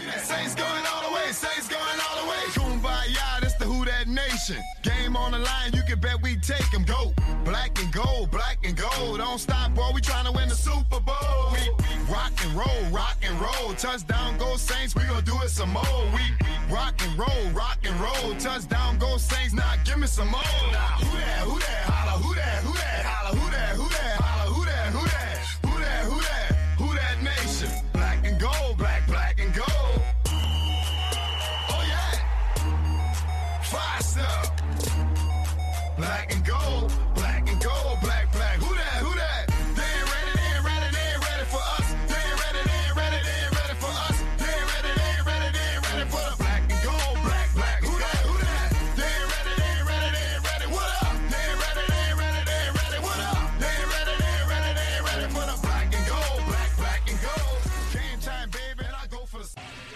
Saints going all the way, Saints going all the way. Kumbaya, this the Who That Nation. Game on the line, you can bet we take them. Go black and gold, black and gold. Don't stop, boy, we trying to win the Super Bowl. We, we rock and roll, rock and roll. Touchdown, go Saints, we gonna do it some more. We, we rock and roll, rock and roll. Touchdown, go Saints, now give me some more. Who that, who that,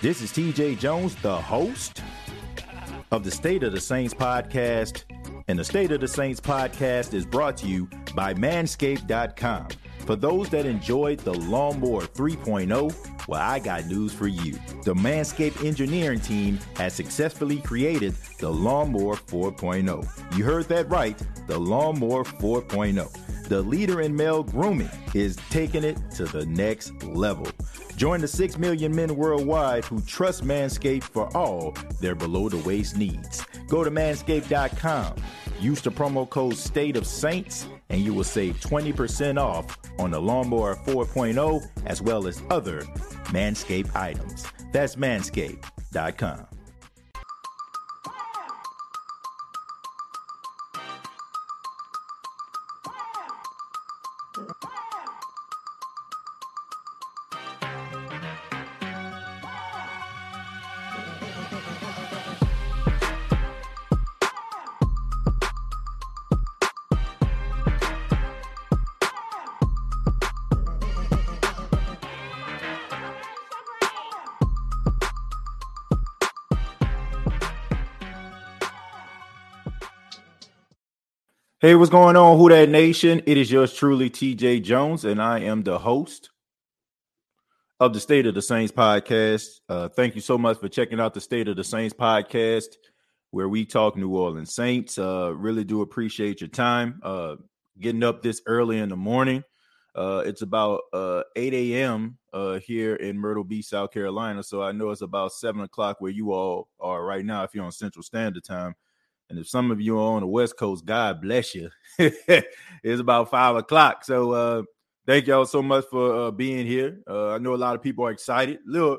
This is TJ Jones, the host of the State of the Saints podcast. And the State of the Saints podcast is brought to you by Manscaped.com. For those that enjoyed the Lawnmower 3.0, well, I got news for you. The Manscaped engineering team has successfully created the Lawnmower 4.0. You heard that right, the Lawnmower 4.0. The leader in male grooming is taking it to the next level. Join the 6 million men worldwide who trust Manscaped for all their below the waist needs. Go to manscaped.com, use the promo code State of Saints, and you will save 20% off on the Lawnmower 4.0 as well as other Manscaped items. That's manscaped.com. Hey, what's going on, Who That Nation? It is yours truly, TJ Jones, and I am the host of the State of the Saints podcast. Uh, thank you so much for checking out the State of the Saints podcast, where we talk New Orleans Saints. Uh, really do appreciate your time. Uh, getting up this early in the morning. Uh, it's about uh, 8 a.m. Uh, here in Myrtle Beach, South Carolina. So I know it's about 7 o'clock where you all are right now if you're on Central Standard Time. And if some of you are on the West Coast, God bless you. it's about five o'clock. So uh thank y'all so much for uh, being here. Uh, I know a lot of people are excited, little,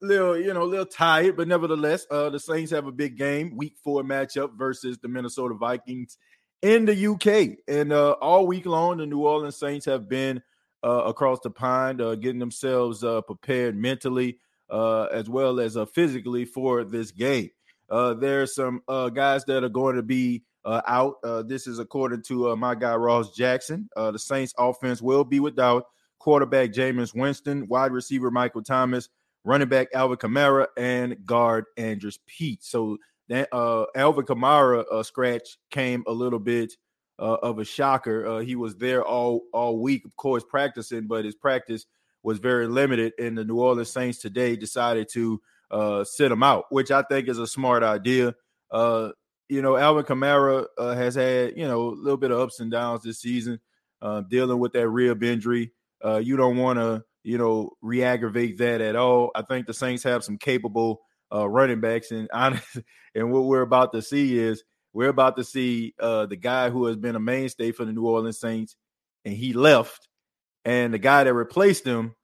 little, you know, a little tired, but nevertheless, uh, the Saints have a big game, week four matchup versus the Minnesota Vikings in the UK. And uh, all week long, the New Orleans Saints have been uh, across the pond, getting themselves prepared mentally as well as physically for this game. Uh, there's some uh, guys that are going to be uh, out. Uh, this is according to uh, my guy Ross Jackson. Uh, the Saints offense will be without quarterback Jameis Winston, wide receiver Michael Thomas, running back Alvin Kamara, and guard Andrus Peat. So that uh, Alvin Kamara uh, scratch came a little bit of a shocker. He was there all all week, of course, practicing, but his practice was very limited. And the New Orleans Saints today decided to uh, sit him out, which I think is a smart idea. Uh, you know, Alvin Kamara uh, has had you know a little bit of ups and downs this season, uh, dealing with that rib injury. Uh, you don't want to you know re-aggravate that at all. I think the Saints have some capable uh, running backs, and honest, and what we're about to see is we're about to see uh, the guy who has been a mainstay for the New Orleans Saints, and he left, and the guy that replaced him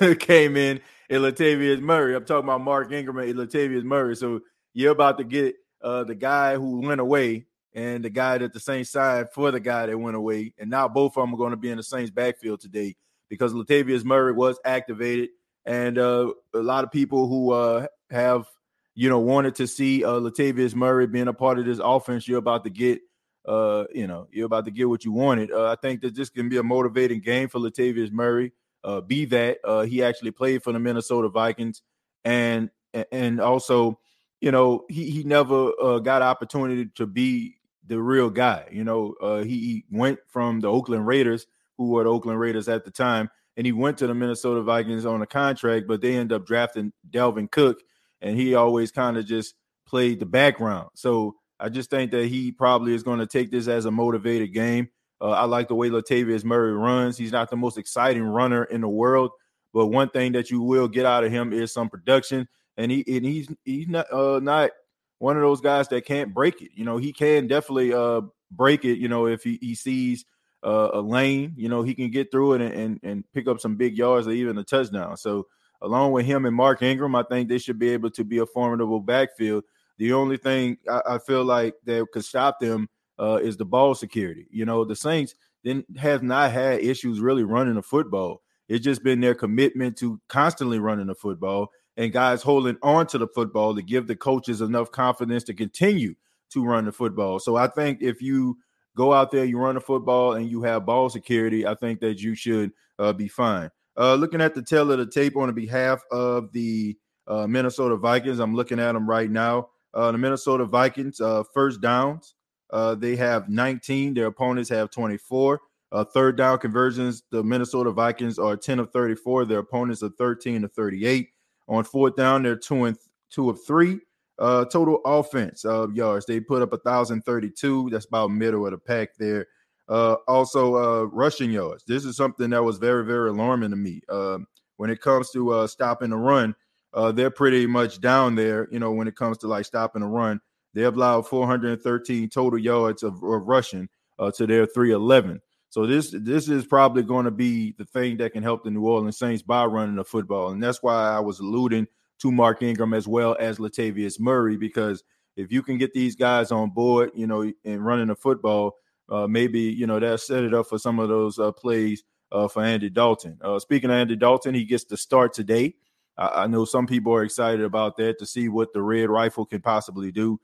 came in and Latavius Murray. I'm talking about Mark Ingram and Latavius Murray. So you're about to get uh, the guy who went away and the guy that the Saints signed for the guy that went away. And now both of them are going to be in the Saints backfield today because Latavius Murray was activated. And uh, a lot of people who uh, have, you know, wanted to see uh, Latavius Murray being a part of this offense, you're about to get, uh, you know, you're about to get what you wanted. Uh, I think that this can be a motivating game for Latavius Murray uh, be that uh, he actually played for the Minnesota Vikings, and and also, you know, he he never uh, got opportunity to be the real guy. You know, uh, he, he went from the Oakland Raiders, who were the Oakland Raiders at the time, and he went to the Minnesota Vikings on a contract, but they end up drafting Dalvin Cook, and he always kind of just played the background. So I just think that he probably is going to take this as a motivated game. Uh, I like the way Latavius Murray runs. He's not the most exciting runner in the world, but one thing that you will get out of him is some production, and he and he's he's not uh, not one of those guys that can't break it. You know, he can definitely uh, break it. You know, if he, he sees uh, a lane, you know, he can get through it and, and and pick up some big yards or even a touchdown. So along with him and Mark Ingram, I think they should be able to be a formidable backfield. The only thing I, I feel like that could stop them uh, is the ball security. You know, the Saints didn't have not had issues really running the football. It's just been their commitment to constantly running the football and guys holding on to the football to give the coaches enough confidence to continue to run the football. So I think if you go out there, you run the football, and you have ball security, I think that you should uh, be fine. Uh, looking at the tail of the tape on behalf of the uh, Minnesota Vikings, I'm looking at them right now. Uh, the Minnesota Vikings, uh, first downs, uh, they have 19. Their opponents have 24. Uh, third down conversions, the Minnesota Vikings are 10 of 34. Their opponents are 13 of 38. On fourth down, they're two and two of three. Uh, total offense uh, yards, they put up 1,032. That's about middle of the pack there. Uh, also, uh, rushing yards. This is something that was very, very alarming to me. Uh, when it comes to uh, stopping the run, uh, they're pretty much down there. You know, when it comes to like stopping the run, they allowed 413 total yards of, of rushing uh, to their 311. So this this is probably going to be the thing that can help the New Orleans Saints by running the football, and that's why I was alluding to Mark Ingram as well as Latavius Murray because if you can get these guys on board, you know, and running the football, uh, maybe you know that set it up for some of those uh, plays uh, for Andy Dalton. Uh, speaking of Andy Dalton, he gets to start today. I, I, know some people are excited about that to see what the Red Rifle can possibly do.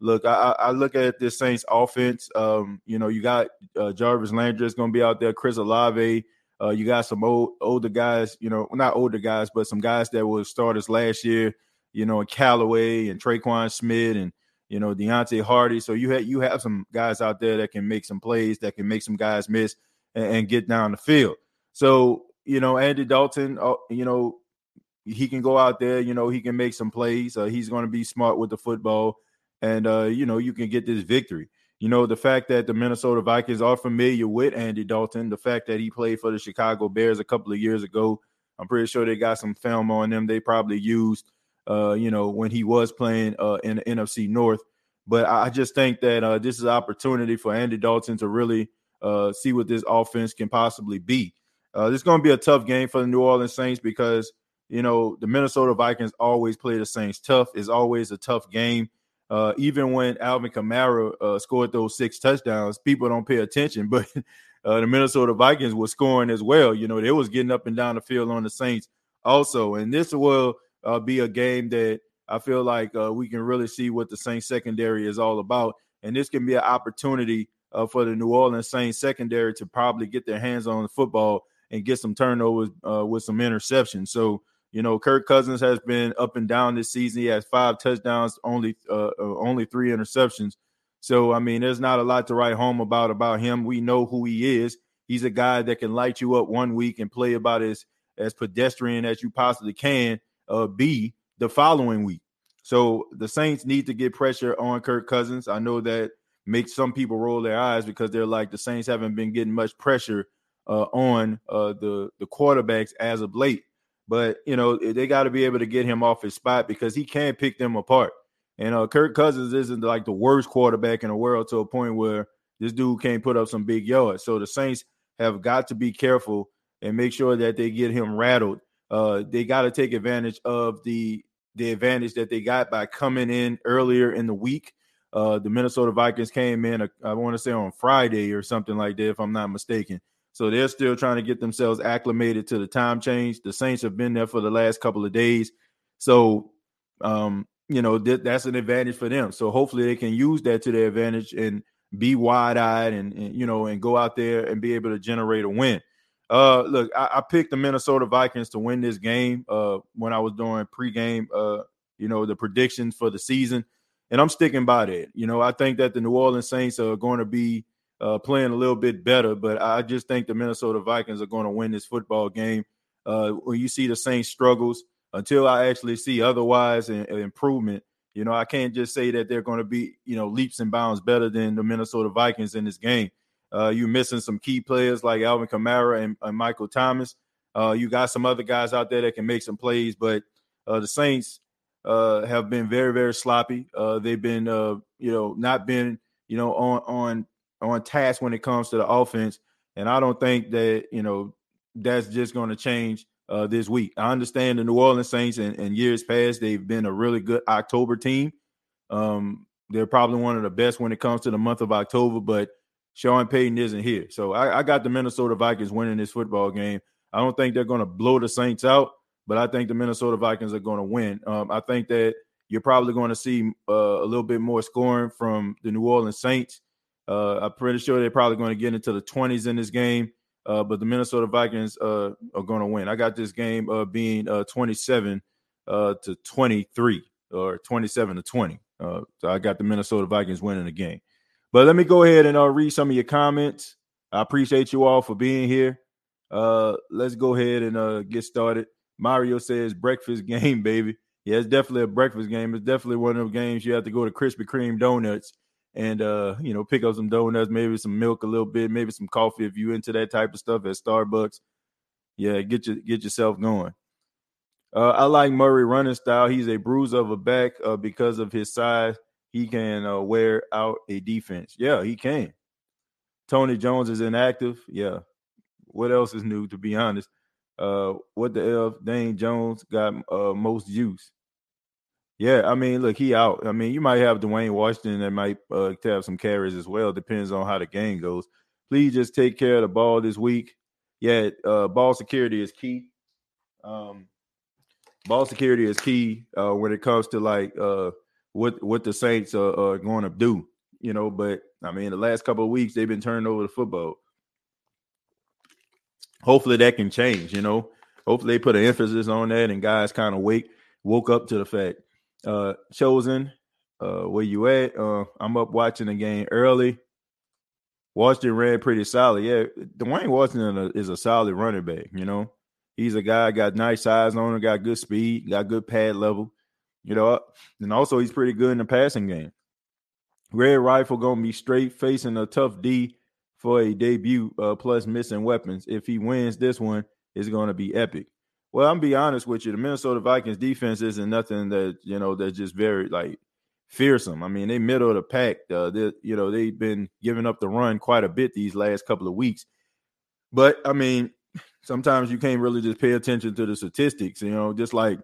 Look, I, I look at this Saints offense. Um, you know, you got uh, Jarvis Landry is going to be out there, Chris Olave. Uh, you got some old older guys, you know, not older guys, but some guys that were starters last year, you know, Callaway and Tre'Quan Smith and you know Deonte Harty. So you have you have some guys out there that can make some plays, that can make some guys miss and, and get down the field. So you know Andy Dalton, uh, you know he can go out there, you know he can make some plays. Uh, he's going to be smart with the football, and uh, you know you can get this victory. You know the fact that the Minnesota Vikings are familiar with Andy Dalton, the fact that he played for the Chicago Bears a couple of years ago. I'm pretty sure they got some film on them. They probably used uh, you know, when he was playing uh, in the NFC North. But I just think that uh, this is an opportunity for Andy Dalton to really uh, see what this offense can possibly be. Uh, this is going to be a tough game for the New Orleans Saints because you know the Minnesota Vikings always play the Saints tough. It's always a tough game. Uh, even when Alvin Kamara uh, scored those six touchdowns, people don't pay attention, but uh, the Minnesota Vikings were scoring as well. You know, they was getting up and down the field on the Saints also, and this will uh, be a game that I feel like uh, we can really see what the Saints secondary is all about. And this can be an opportunity uh, for the New Orleans Saints secondary to probably get their hands on the football and get some turnovers with some interceptions. So, you know, Kirk Cousins has been up and down this season. He has five touchdowns, only uh, uh, only three interceptions. So, I mean, there's not a lot to write home about about him. We know who he is. He's a guy that can light you up one week and play about as as pedestrian as you possibly can uh, be the following week. So the Saints need to get pressure on Kirk Cousins. I know that makes some people roll their eyes because they're like the Saints haven't been getting much pressure uh, on uh, the the quarterbacks as of late. But you know they got to be able to get him off his spot because he can't pick them apart. And uh, Kirk Cousins isn't like the worst quarterback in the world to a point where this dude can't put up some big yards. So the Saints have got to be careful and make sure that they get him rattled uh, they got to take advantage of the the advantage that they got by coming in earlier in the week. Uh, the Minnesota Vikings came in, uh, I want to say on Friday or something like that, if I'm not mistaken. So they're still trying to get themselves acclimated to the time change. The Saints have been there for the last couple of days. So, um, you know, th- that's an advantage for them. So hopefully they can use that to their advantage and be wide eyed and, and, you know, and go out there and be able to generate a win. Uh, look, I, I, picked the Minnesota Vikings to win this game. Uh, when I was doing pregame, uh, you know, the predictions for the season, and I'm sticking by that. You know, I think that the New Orleans Saints are going to be uh, playing a little bit better. But I just think the Minnesota Vikings are going to win this football game. Uh, when you see the Saints struggles, until I actually see otherwise and, improvement, you know, I can't just say that they're going to be, you know, leaps and bounds better than the Minnesota Vikings in this game. Uh, you're missing some key players like Alvin Kamara and, and Michael Thomas. Uh, you got some other guys out there that can make some plays, but uh, the Saints uh, have been very, very sloppy. Uh, they've been, uh, you know, not been, you know, on on on task when it comes to the offense. And I don't think that you know that's just going to change uh, this week. I understand the New Orleans Saints in, in, years past they've been a really good October team. Um, they're probably one of the best when it comes to the month of October, but Sean Payton isn't here. So I, I got the Minnesota Vikings winning this football game. I don't think they're going to blow the Saints out, but I think the Minnesota Vikings are going to win. Um, I think that you're probably going to see uh, a little bit more scoring from the New Orleans Saints. Uh, I'm pretty sure they're probably going to get into the 20s in this game, uh, but the Minnesota Vikings uh, are going to win. I got this game uh, being uh, 27 to 23 or 27 to 20. so I got the Minnesota Vikings winning the game. But let me go ahead and read some of your comments. I appreciate you all for being here. let's go ahead and get started. Mario says breakfast game, baby. Yeah, it's definitely a breakfast game. It's definitely one of those games you have to go to Krispy Kreme donuts and uh, you know, pick up some donuts, maybe some milk a little bit, maybe some coffee if you into that type of stuff at Starbucks. Yeah, get your get yourself going. Uh, I like Murray running style. He's a bruiser of a back uh, because of his size. He can uh, wear out a defense. Yeah, he can. Tony Jones is inactive. Yeah. What else is new? To be honest, uh, what the hell? Dane Jones got uh, most use. Yeah, I mean, look, he out. I mean, you might have Dwayne Washington that might uh, have some carries as well. Depends on how the game goes. Please just take care of the ball this week. Yeah, uh, ball security is key. Um, ball security is key uh, when it comes to like uh, what what the Saints are, are going to do. You know, but I mean, the last couple of weeks they've been turning over the football. Hopefully that can change. You know, hopefully they put an emphasis on that and guys kind of wake woke up to the fact uh, chosen. Uh, where you at? Uh, I'm up watching the game early. Washington ran pretty solid. Yeah, Dwayne Washington is a solid running back. You know, he's a guy got nice size on him, got good speed, got good pad level. You know, and also he's pretty good in the passing game. Red Rifle gonna be straight facing a tough D for a debut, uh, plus missing weapons. If he wins this one, it's gonna be epic. Well, I'm be honest with you. The Minnesota Vikings defense isn't nothing that you know that's just very like fearsome. I mean, they middle of the pack. Uh, they, you know, they've been giving up the run quite a bit these last couple of weeks. But I mean, sometimes you can't really just pay attention to the statistics. You know, just like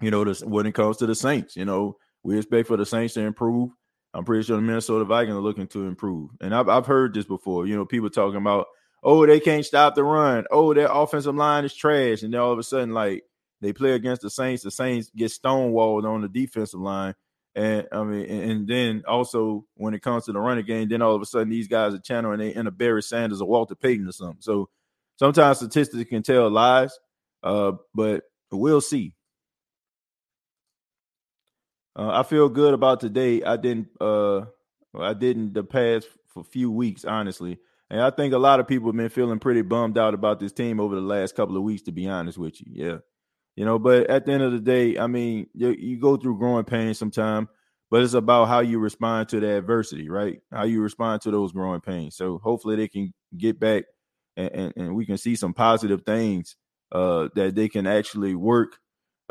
you know, when it comes to the Saints, you know, we expect for the Saints to improve. I'm pretty sure the Minnesota Vikings are looking to improve. And I've, I've heard this before. You know, people talking about oh, they can't stop the run. Oh, their offensive line is trash. And then all of a sudden, like they play against the Saints, the Saints get stonewalled on the defensive line. And I mean, and then also when it comes to the running game, then all of a sudden these guys are channeling they in a Barry Sanders or Walter Payton or something. So sometimes statistics can tell lies, uh, but we'll see. Uh, I feel good about today. I didn't uh I didn't the past for few weeks, honestly. And I think a lot of people have been feeling pretty bummed out about this team over the last couple of weeks, to be honest with you. Yeah. You know, but at the end of the day, I mean, you, you go through growing pains sometime, but it's about how you respond to the adversity, right? How you respond to those growing pains. So hopefully they can get back and, and, and we can see some positive things uh, that they can actually work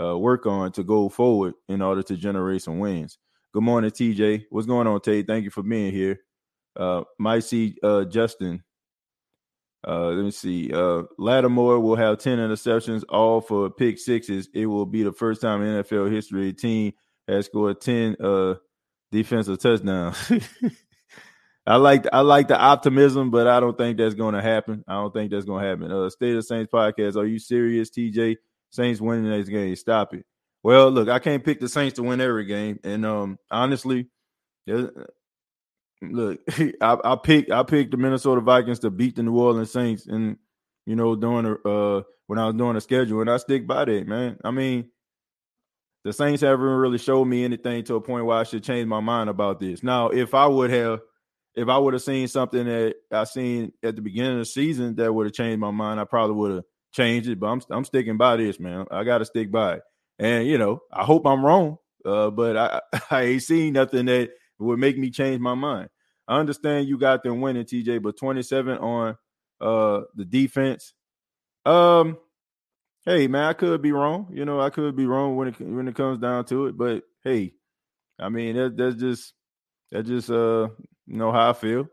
uh, work on to go forward in order to generate some wins. Good morning, TJ. What's going on, Tate? Thank you for being here. Uh, might see uh, Justin. Uh, let me see. Uh, Lattimore will have 10 interceptions, all for pick sixes. It will be the first time in NFL history a team has scored 10 uh, defensive touchdowns. I like I like the optimism, but I don't think that's going to happen. I don't think that's going to happen. Uh, State of Saints podcast. Are you serious, TJ? Saints winning this game. Stop it. Well, look, I can't pick the Saints to win every game, and um, honestly, look, I, I picked I picked the Minnesota Vikings to beat the New Orleans Saints, and you know, during the uh when I was doing the schedule, and I stick by that, man. I mean, the Saints haven't really showed me anything to a point where I should change my mind about this. Now, if I would have, if I would have seen something that I seen at the beginning of the season that would have changed my mind, I probably would have changed it. But I'm I'm sticking by this, man. I got to stick by it. And you know, I hope I'm wrong, uh, but I I ain't seen nothing that would make me change my mind. I understand you got them winning, TJ, but 27 on uh the defense. Um, hey man, I could be wrong. You know, I could be wrong when it when it comes down to it. But hey, I mean that that's just that just uh you know how I feel.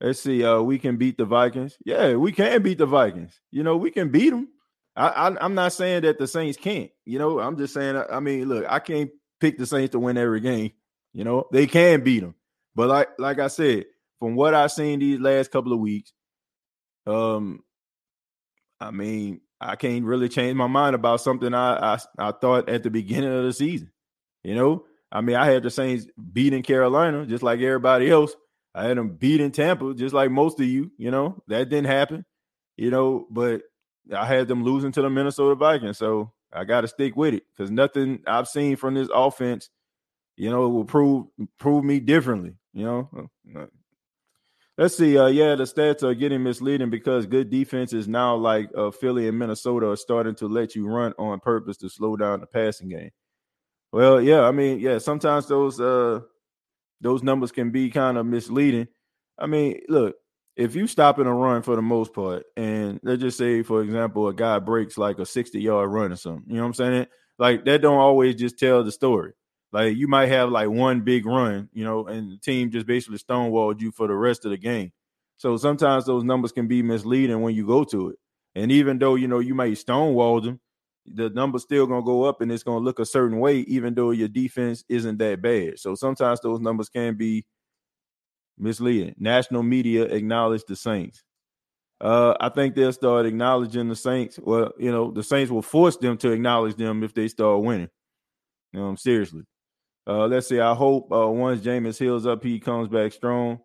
Let's see. Uh, we can beat the Vikings. Yeah, we can beat the Vikings. You know, we can beat them. I, I am not saying that the Saints can't. You know, I'm just saying. I mean, look, I can't pick the Saints to win every game. You know, they can beat them. But like like I said, from what I've seen these last couple of weeks, um, I mean, I can't really change my mind about something I, I I thought at the beginning of the season. You know, I mean, I had the Saints beating Carolina just like everybody else. I had them beating Tampa just like most of you. You know, that didn't happen. You know, but I had them losing to the Minnesota Vikings, so I got to stick with it because nothing I've seen from this offense, you know, will prove prove me differently. You know, uh, Let's see. Uh, yeah, the stats are getting misleading because good defense is now like uh, Philly and Minnesota are starting to let you run on purpose to slow down the passing game. Well, yeah, I mean, yeah, sometimes those uh those numbers can be kind of misleading. I mean, look, if you stop in a run for the most part, and let's just say, for example, a guy breaks like a 60 yard run or something, you know what I'm saying? Like that don't always just tell the story. Like you might have like one big run, you know, and the team just basically stonewalled you for the rest of the game. So sometimes those numbers can be misleading when you go to it. And even though you know you might stonewall them, the number's still gonna go up and it's gonna look a certain way, even though your defense isn't that bad. So sometimes those numbers can be misleading. National media acknowledge the Saints. Uh, I think they'll start acknowledging the Saints. Well, you know, the Saints will force them to acknowledge them if they start winning. You know, seriously. Uh, let's see. I hope uh, once Jameis heals up, he comes back strong.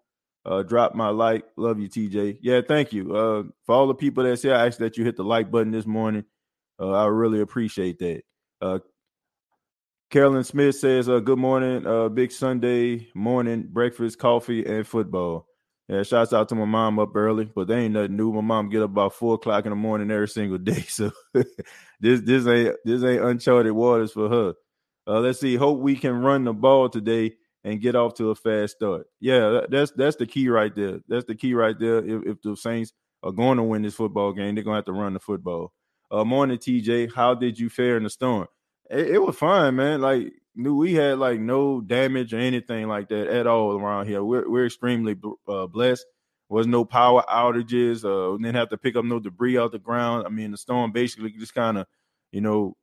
Uh, drop my like. Love you, TJ. Yeah, thank you. Uh, for all the people that say I asked that you hit the like button this morning. Uh, I really appreciate that. Uh, Carolyn Smith says, uh, "Good morning, uh, big Sunday morning breakfast, coffee, and football." Yeah, shouts out to my mom up early, but they ain't nothing new. My mom get up about four o'clock in the morning every single day, so this this ain't this ain't uncharted waters for her. Uh, let's see. Hope we can run the ball today and get off to a fast start. Yeah, that's that's the key right there. That's the key right there. If, if the Saints are going to win this football game, they're gonna have to run the football. Uh, morning, TJ. How did you fare in the storm? It, it was fine, man. Like knew we had like no damage or anything like that at all around here. We're we're extremely uh, blessed. Was no power outages. Uh, didn't have to pick up no debris out the ground. I mean, the storm basically just kind of, you know,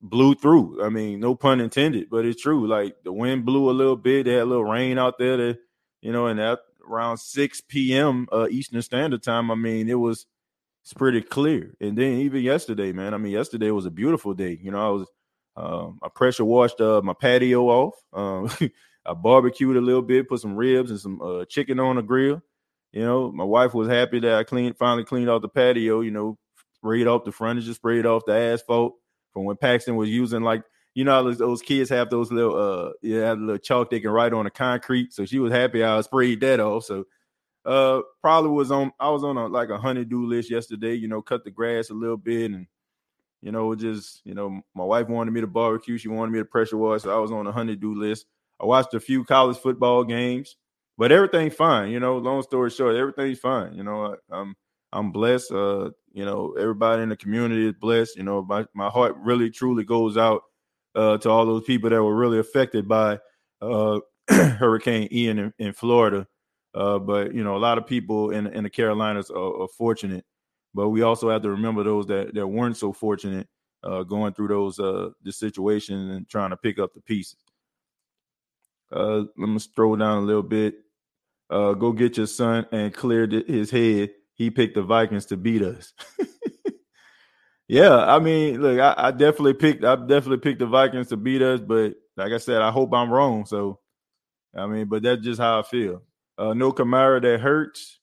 blew through. I mean, no pun intended, but it's true. Like the wind blew a little bit. They had a little rain out there. That you know, and that around 6 p.m. Uh, Eastern Standard Time. I mean, it was it's pretty clear. And then even yesterday, man. I mean, yesterday was a beautiful day. You know, I was um, I pressure washed uh, my patio off. Um, I barbecued a little bit, put some ribs and some uh, chicken on the grill. You know, my wife was happy that I cleaned finally cleaned off the patio. You know, sprayed off the furniture, sprayed off the asphalt from when Paxton was using like you know those, those kids have those little uh yeah little chalk they can write on the concrete. So she was happy I sprayed that off. So uh probably was on I was on a like a honeydew list yesterday, you know, cut the grass a little bit and you know, just you know, my wife wanted me to barbecue, she wanted me to pressure wash, so I was on a honeydew list. I watched a few college football games, but everything's fine, you know, long story short, everything's fine. You know, I, I'm I'm blessed. Uh, you know, everybody in the community is blessed. You know, my, my heart really truly goes out uh, to all those people that were really affected by uh, Hurricane Ian in, in Florida. Uh, but you know, a lot of people in in the Carolinas are, are, fortunate, but we also have to remember those that that weren't so fortunate uh, going through those uh, the situation and trying to pick up the pieces. Uh, let me scroll down a little bit. Uh, go get your son and clear his head he picked the Vikings to beat us. yeah, I mean, look, I, I, definitely picked I definitely picked the Vikings to beat us, but like I said, I hope I'm wrong. So I mean, but that's just how I feel. Uh, no Kamara that hurts.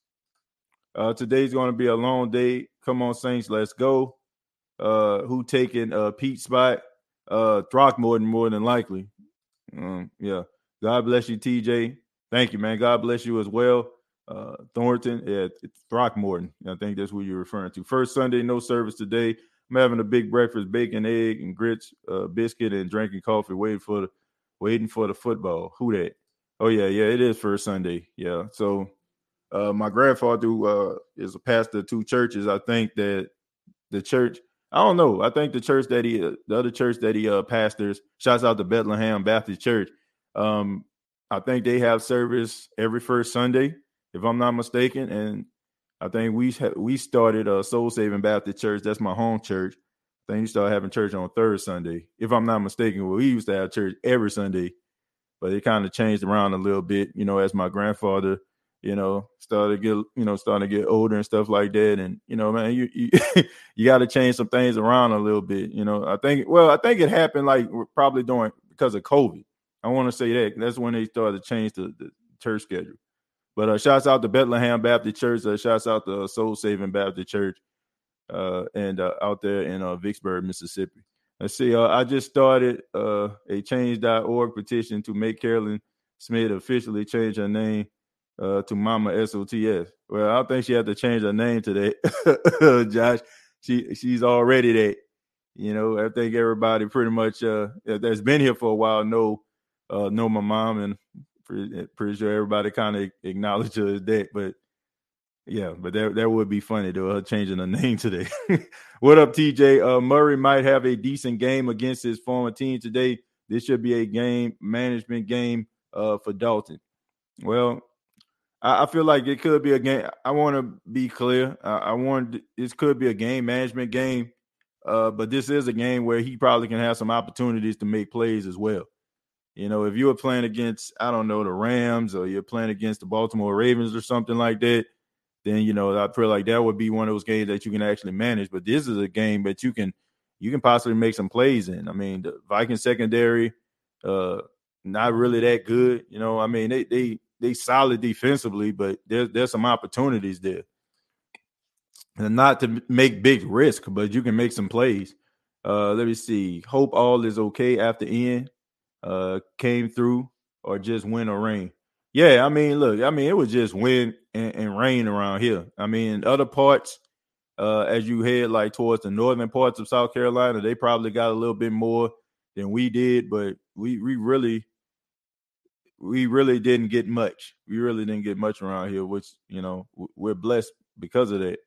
Uh, today's going to be a long day. Come on, Saints, let's go. Uh, who taking uh Peat's spot? Uh, Throckmorton more than likely. Um, yeah. God bless you, TJ. Thank you, man. God bless you as well. Uh, Thornton, yeah, Throckmorton. I think that's what you're referring to. First Sunday, no service today. I'm having a big breakfast, bacon, egg, and grits, uh, biscuit, and drinking coffee, waiting for the waiting for the football. Who that? Oh yeah, yeah, it is first Sunday. Yeah. So uh, my grandfather uh, is a pastor of two churches. I think that the church, I don't know. I think the church that he, the other church that he uh, pastors, shouts out to Bethlehem Baptist Church. Um, I think they have service every first Sunday, if I'm not mistaken. And I think we we started a Soul Saving Baptist Church. That's my home church. I think we started having church on third Sunday, if I'm not mistaken. Well, we used to have church every Sunday, but it kind of changed around a little bit, you know, as my grandfather you know, started get, you know, starting to get older and stuff like that. And, you know, man, you you, you got to change some things around a little bit. You know, I think, well, I think it happened like probably during because of COVID. I want to say that that's when they started to change the, the church schedule. But uh, shouts out to Bethlehem Baptist Church. Uh, shouts out to Soul Saving Baptist Church, uh, and uh, out there in uh, Vicksburg, Mississippi. Let's see. Uh, I just started uh, a Change.org petition to make Carolyn Smith officially change her name uh, to Mama SOTS. Well, I don't think she had to change her name today, Josh. She she's already that. You know, I think everybody pretty much uh, that's been here for a while know uh, know my mom, and pretty, pretty sure everybody kind of acknowledge her as that. But yeah, but that that would be funny though, her changing her name today. what up, TJ? Uh, Murray might have a decent game against his former team today. This should be a game management game uh, for Dalton. Well, I, I feel like it could be a game. I want to be clear. I, I want this could be a game management game, uh, but this is a game where he probably can have some opportunities to make plays as well. You know, if you were playing against, I don't know, the Rams or you're playing against the Baltimore Ravens or something like that, then you know I feel like that would be one of those games that you can actually manage. But this is a game that you can you can possibly make some plays in. I mean, the Viking secondary, uh, not really that good. You know, I mean they they they solid defensively, but there's there's some opportunities there. And not to make big risk, but you can make some plays. Uh, let me see. Hope all is okay after Ian uh, came through, or just wind or rain. Yeah, I mean, look, I mean, it was just wind and, and rain around here. I mean, other parts, uh, as you head like towards the northern parts of South Carolina, they probably got a little bit more than we did, but we we really we really didn't get much. We really didn't get much around here, which you know we're blessed because of that.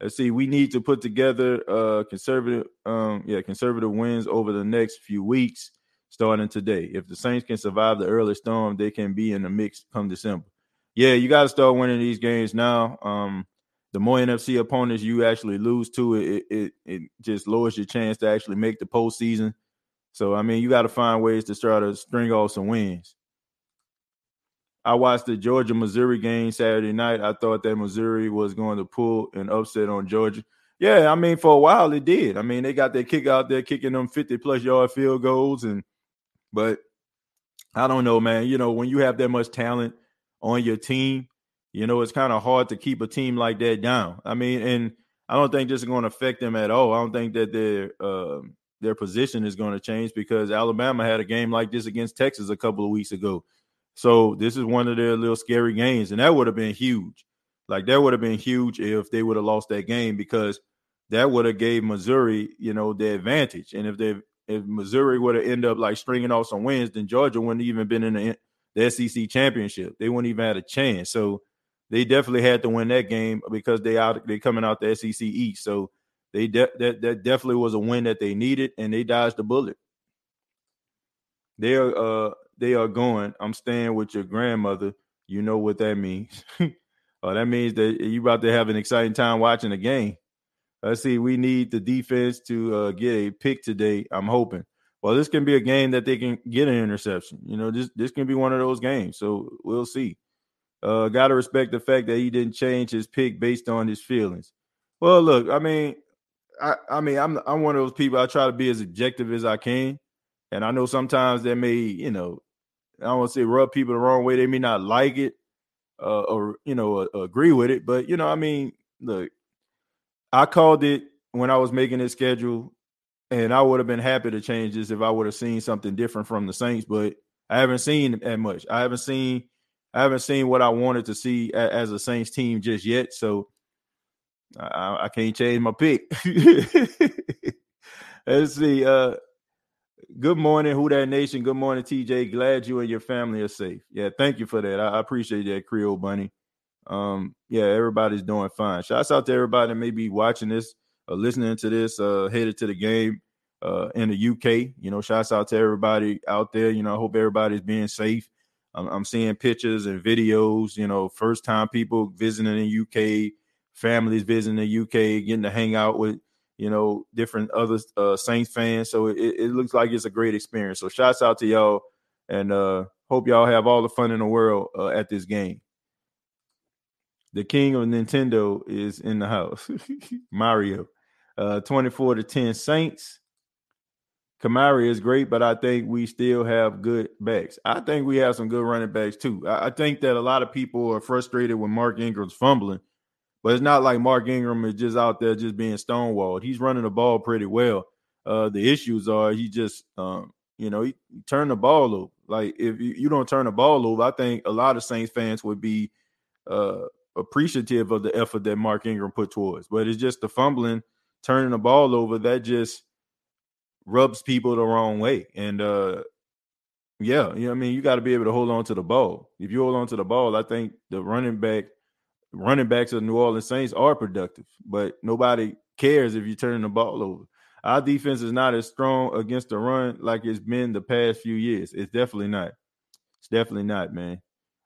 Let's see. We need to put together uh conservative, um, yeah, conservative wins over the next few weeks, starting today. If the Saints can survive the early storm, they can be in the mix come December. Yeah, you got to start winning these games now. Um, the more NFC opponents you actually lose to, it, it it just lowers your chance to actually make the postseason. So I mean, you got to find ways to try to string off some wins. I watched the Georgia Missouri game Saturday night. I thought that Missouri was going to pull an upset on Georgia. Yeah, I mean, for a while it did. I mean, they got their kick out there kicking them 50 plus yard field goals. And but I don't know, man. You know, when you have that much talent on your team, you know, it's kind of hard to keep a team like that down. I mean, and I don't think this is going to affect them at all. I don't think that their uh, their position is going to change because Alabama had a game like this against Texas a couple of weeks ago. So this is one of their little scary games, and that would have been huge. Like that would have been huge if they would have lost that game because that would have gave Missouri, you know, the advantage. And if they if Missouri would have ended up like stringing off some wins, then Georgia wouldn't even been in the, the SEC championship. They wouldn't even had a chance. So they definitely had to win that game because they out they coming out the SEC East. So they de- that that definitely was a win that they needed, and they dodged the bullet. They are uh they are going, I'm staying with your grandmother. You know what that means. oh, that means that you about to have an exciting time watching the game. Let's see. We need the defense to uh, get a pick today. I'm hoping. Well, this can be a game that they can get an interception. You know, this this can be one of those games. So we'll see. Uh, Got to respect the fact that he didn't change his pick based on his feelings. Well, look, I mean, I, I mean, I'm I'm one of those people. I try to be as objective as I can. And I know sometimes that may, you know, I don't want to say rub people the wrong way. They may not like it uh, or, you know, uh, agree with it. But, you know, I mean, look, I called it when I was making this schedule, and I would have been happy to change this if I would have seen something different from the Saints. But I haven't seen that much. I haven't seen I haven't seen what I wanted to see a, as a Saints team just yet. So I, I can't change my pick. Let's see. Uh, good morning, Who That Nation. Good morning, TJ. Glad you and your family are safe. Yeah, thank you for that. I, I appreciate that, Creole Bunny. Um, yeah, everybody's doing fine. Shouts out to everybody that may be watching this or listening to this, uh, headed to the game uh, in the UK. You know, shouts out to everybody out there. You know, I hope everybody's being safe. I'm, I'm seeing pictures and videos. You know, first time people visiting the UK, families visiting the UK, getting to hang out with you know different other uh, Saints fans. So it, it looks like it's a great experience. So shouts out to y'all, and uh, hope y'all have all the fun in the world uh, at this game. The king of Nintendo is in the house. Mario. Uh, 24 to 10 Saints. Kamara is great, but I think we still have good backs. I think we have some good running backs too. I, I think that a lot of people are frustrated with Mark Ingram's fumbling, but it's not like Mark Ingram is just out there just being stonewalled. He's running the ball pretty well. Uh, the issues are he just, um, you know, he, he turned the ball over. Like if you, you, don't turn the ball over, I think a lot of Saints fans would be uh, appreciative of the effort that Mark Ingram put towards. But it's just the fumbling, turning the ball over that just rubs people the wrong way. And uh yeah, you know I mean, you got to be able to hold on to the ball. If you hold on to the ball, I think the running back running backs of New Orleans Saints are productive, but nobody cares if you're turning the ball over. Our defense is not as strong against the run like it's been the past few years. It's definitely not. It's definitely not, man.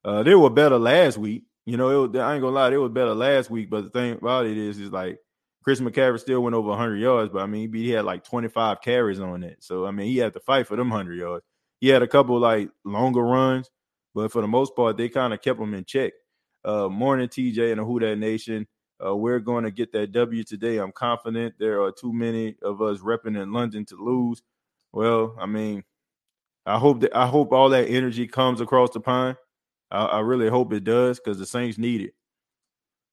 Uh, they were better last week. You know, it was, I ain't gonna lie, it was better last week. But the thing about it is, is like Chris McCaffrey still went over 100 yards, but I mean, he had like 25 carries on it. So, I mean, he had to fight for them 100 yards. He had a couple like longer runs, but for the most part, they kind of kept him in check. Uh, morning, TJ and the Who That Nation. Uh, we're going to get that W today. I'm confident there are too many of us repping in London to lose. Well, I mean, I hope that I hope all that energy comes across the pond. I, I really hope it does because the Saints need it.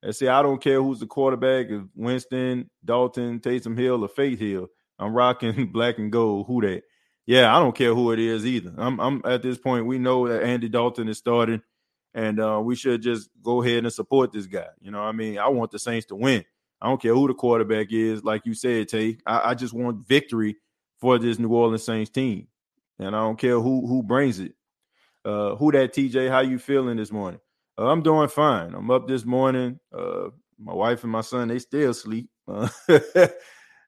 And see, I don't care who's the quarterback, if Winston, Dalton, Taysom Hill, or Faith Hill. I'm rocking black and gold. Who that? Yeah, I don't care who it is either. I'm, I'm at this point. We know that Andy Dalton is starting, and uh, we should just go ahead and support this guy. You know, I mean, I want the Saints to win. I don't care who the quarterback is. Like you said, Tay, I, I just want victory for this New Orleans Saints team, and I don't care who who brings it. Uh, who that TJ? How you feeling this morning? Uh, I'm doing fine. I'm up this morning. Uh, my wife and my son they still sleep, uh,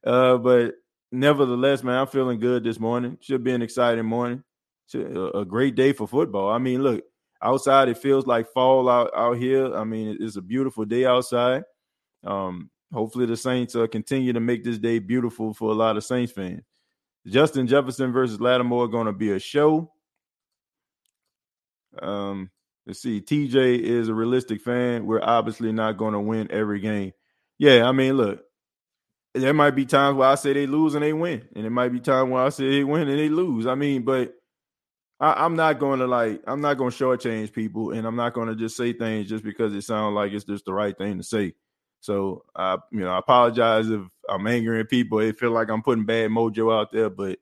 but nevertheless, man, I'm feeling good this morning. Should be an exciting morning. A, a great day for football. I mean, look, outside it feels like fall out out here. I mean, it's a beautiful day outside. Um, hopefully, the Saints uh, continue to make this day beautiful for a lot of Saints fans. Justin Jefferson versus Lattimore going to be a show. Um, Let's see. TJ is a realistic fan. We're obviously not going to win every game. Yeah, I mean, look, there might be times where I say they lose and they win, and it might be times where I say they win and they lose. I mean, but I, am not going to like, I'm not going to shortchange people, and I'm not going to just say things just because it sounds like it's just the right thing to say. So I, you know, I apologize if I'm angering people. It feel like I'm putting bad mojo out there, but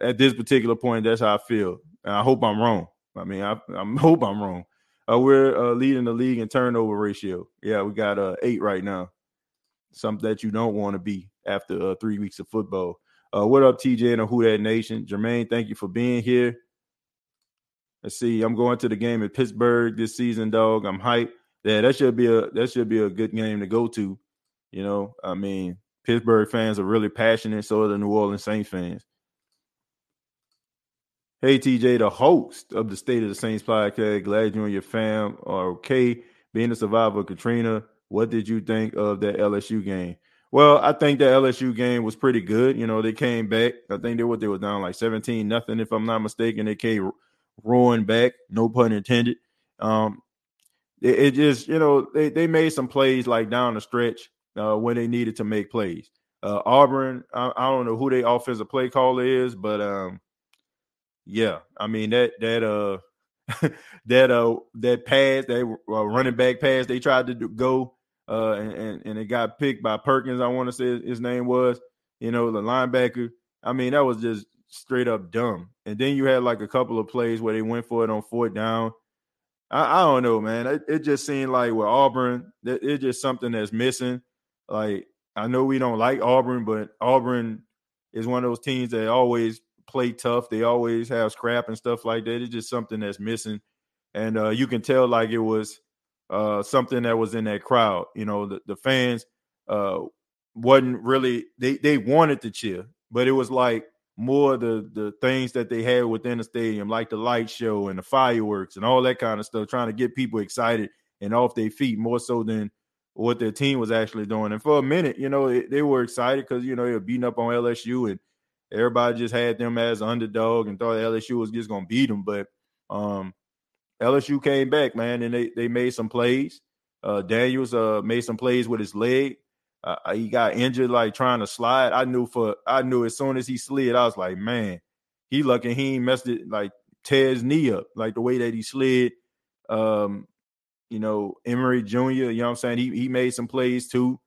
at this particular point, that's how I feel, and I hope I'm wrong. I mean, I, I hope I'm wrong. Uh, we're uh, leading the league in turnover ratio. Yeah, we got uh, eight right now. Something that you don't want to be after uh, three weeks of football. Uh, what up, TJ and Who That Nation? Jermaine, thank you for being here. Let's see. I'm going to the game in Pittsburgh this season, dog. I'm hyped. Yeah, that should be a that should be a good game to go to. You know, I mean, Pittsburgh fans are really passionate. So are the New Orleans Saints fans. Hey, TJ, the host of the State of the Saints podcast. Glad you and your fam are okay. Being a survivor of Katrina, what did you think of that LSU game? Well, I think the LSU game was pretty good. You know, they came back. I think they were they were down like 17 nothing, if I'm not mistaken. They came roaring back, no pun intended. Um, it, it just, you know, they, they made some plays like down the stretch uh, when they needed to make plays. Uh, Auburn, I, I don't know who their offensive play caller is, but um, yeah, I mean that that uh that uh that pass that uh, running back pass they tried to do, go uh and, and, and it got picked by Perkins. I want to say his name was you know the linebacker. I mean that was just straight up dumb. And then you had like a couple of plays where they went for it on fourth down. I, I don't know, man. It, it, just seemed like with Auburn, it, it's just something that's missing. Like I know we don't like Auburn, but Auburn is one of those teams that always play tough. They always have scrap and stuff like that. It's just something that's missing, and uh, you can tell like it was uh, something that was in that crowd. You know, the, the fans uh, wasn't really they they wanted to cheer, but it was like more the the things that they had within the stadium, like the light show and the fireworks and all that kind of stuff, trying to get people excited and off their feet more so than what their team was actually doing. And for a minute, you know, it, they were excited because you know they were beating up on LSU and everybody just had them as an underdog and thought LSU was just gonna beat them. But um, LSU came back, man, and they they made some plays. Uh, Daniels uh, made some plays with his leg. Uh, he got injured like trying to slide. I knew for I knew as soon as he slid, I was like, man, he lucky he messed it like tear his knee up like the way that he slid. Um, you know, Emery Jr., you know what I'm saying? He he made some plays too.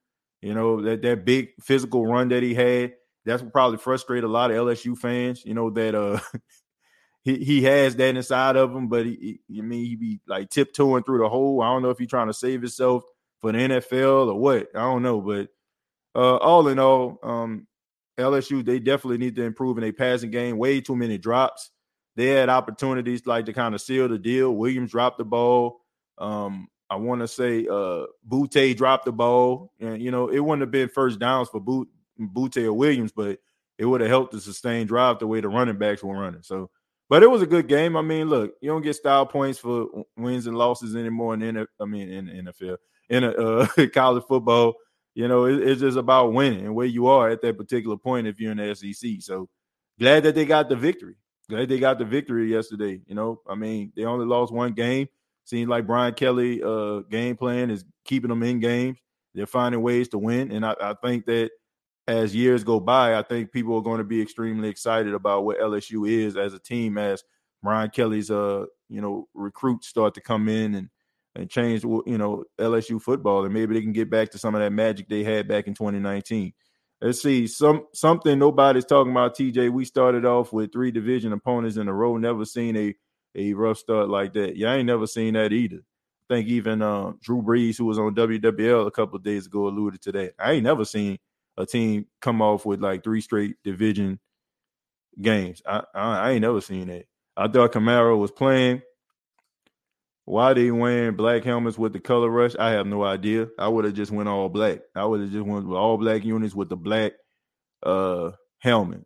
You know, that that big physical run that he had, that's probably frustrated a lot of LSU fans, you know, that uh he, he has that inside of him, but he, he mean he be like tiptoeing through the hole. I don't know if he's trying to save himself for the NFL or what. I don't know, but uh, all in all, um, LSU they definitely need to improve in a passing game. Way too many drops. They had opportunities like to kind of seal the deal. Williams dropped the ball. Um, I want to say uh Boutte dropped the ball, and you know it wouldn't have been first downs for Boot Boutte or Williams, but it would have helped to sustain drive the way the running backs were running. So, but it was a good game. I mean, look, you don't get style points for wins and losses anymore in the I mean in NFL in a, uh, college football. You know, it, it's just about winning and where you are at that particular point if you're in the SEC. So glad that they got the victory. Glad they got the victory yesterday. You know, I mean, they only lost one game. Seems like Brian Kelly uh game plan is keeping them in games. They're finding ways to win. And I, I think that as years go by, I think people are going to be extremely excited about what LSU is as a team as Brian Kelly's uh, you know, recruits start to come in and and change, you know, LSU football, and maybe they can get back to some of that magic they had back in 2019. Let's see some something nobody's talking about. TJ, we started off with three division opponents in a row. Never seen a a rough start like that. Yeah, I ain't never seen that either. I think even uh, Drew Brees, who was on WWL a couple days ago, alluded to that. I ain't never seen a team come off with like three straight division games. I I, I ain't never seen that. I thought Kamara was playing. Why they wearing black helmets with the color rush? I have no idea. I would have just went all black. I would have just went with all black units with the black uh helmet.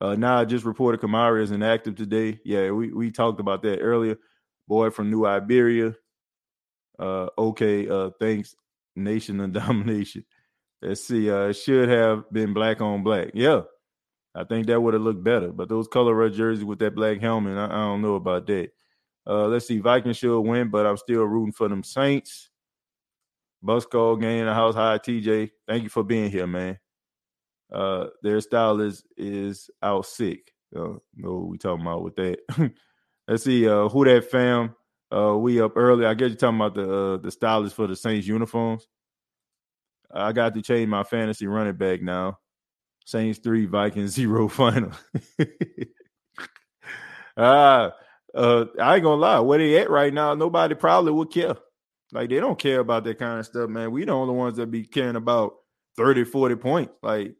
Uh now I just reported Kamara is inactive today. Yeah, we, we talked about that earlier. Boy from New Iberia. Uh okay, uh thanks, Nation of Domination. Let's see. Uh should have been black on black. Yeah. I think that would have looked better. But those color red jerseys with that black helmet, I, I don't know about that. Uh, let's see, Vikings should win, but I'm still rooting for them Saints. Bus call game in the house. Hi, TJ. Thank you for being here, man. Uh, their style is is out sick. Uh, know what we talking about with that. let's see, uh, who that fam? Uh, we up early. I guess you're talking about the uh, the stylist for the Saints uniforms. I got to change my fantasy running back now. Saints three, Vikings zero final. ah, uh, I ain't gonna lie, where they at right now, nobody probably would care. Like they don't care about that kind of stuff, man. We the only ones that be caring about 30, 40 points. Like,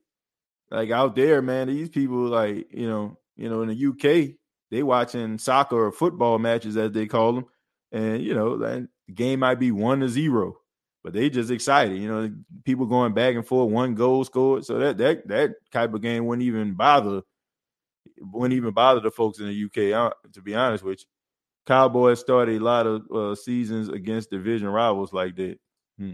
like out there, man, these people, like, you know, you know, in the UK, they watching soccer or football matches as they call them. And you know, the game might be one to zero, but they just excited. You know, people going back and forth, one goal scored. So that that that type of game wouldn't even bother wouldn't even bother the folks in the UK. To be honest with you, Cowboys started a lot of uh, seasons against division rivals like that. Hmm.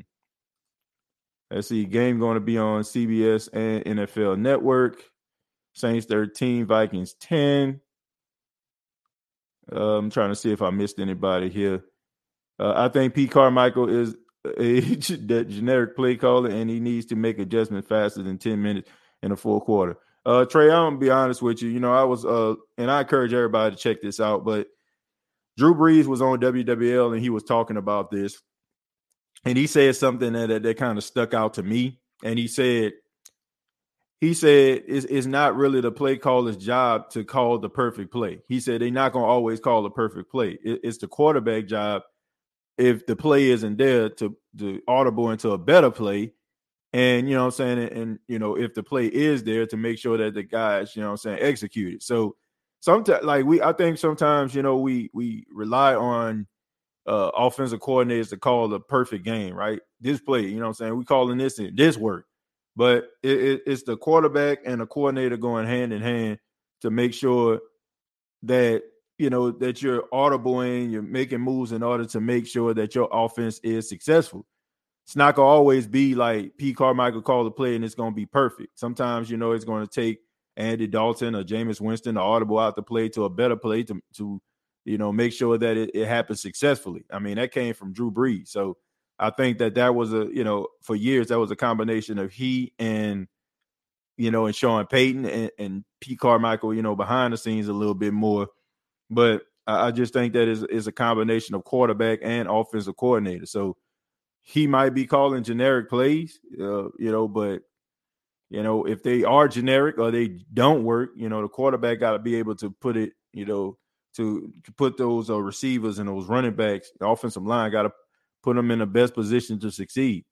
Let's see, game going to be on CBS and NFL Network. Saints 13, Vikings 10. Uh, I'm trying to see if I missed anybody here. Uh, I think Pete Carmichael is a generic play caller, and he needs to make adjustment faster than 10 minutes in a full quarter. Uh, Trey, I'm gonna be honest with you. You know, I was uh, and I encourage everybody to check this out. But Drew Brees was on WWL and he was talking about this, and he said something that that, that kind of stuck out to me. And he said, he said it's, it's not really the play caller's job to call the perfect play. He said they're not gonna always call the perfect play. It, it's the quarterback job if the play isn't there to to audible into a better play. And you know I'm saying? And, and, you know, if the play is there to make sure that the guys, you know I'm saying, execute it. So sometimes like we I think sometimes, you know, we we rely on uh offensive coordinators to call the perfect game, right? This play, you know what I'm saying? We calling this and this work. But it, it, it's the quarterback and the coordinator going hand in hand to make sure that you know that you're audible and you're making moves in order to make sure that your offense is successful. It's not gonna always be like P. Carmichael call the play and it's gonna be perfect. Sometimes you know it's gonna take Andy Dalton or Jameis Winston to audible out the play to a better play to to you know make sure that it, it happens successfully. I mean that came from Drew Brees, so I think that that was a you know for years that was a combination of he and you know and Sean Payton and, and P. Carmichael, you know behind the scenes a little bit more but I, just think that is is a combination of quarterback and offensive coordinator. So he might be calling generic plays, uh, you know, but you know, if they are generic or they don't work, you know, the quarterback got to be able to put it, you know, to, to put those uh, receivers and those running backs, the offensive line got to put them in the best position to succeed.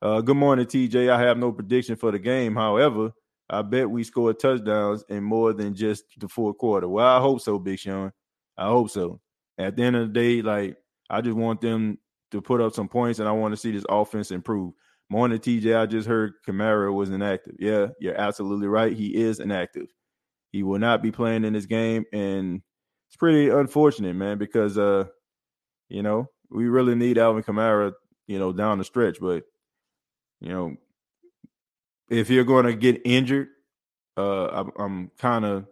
Uh, good morning, TJ. I have no prediction for the game. However, I bet we score touchdowns in more than just the fourth quarter. Well, I hope so, Big Sean. I hope so. At the end of the day, like I just want them to put up some points, and I want to see this offense improve. Morning, TJ. I just heard Kamara was inactive. Yeah, you're absolutely right. He is inactive. He will not be playing in this game, and it's pretty unfortunate, man, because uh, you know, we really need Alvin Kamara, you know, down the stretch. But you know, if you're going to get injured, uh, I'm, I'm kind of,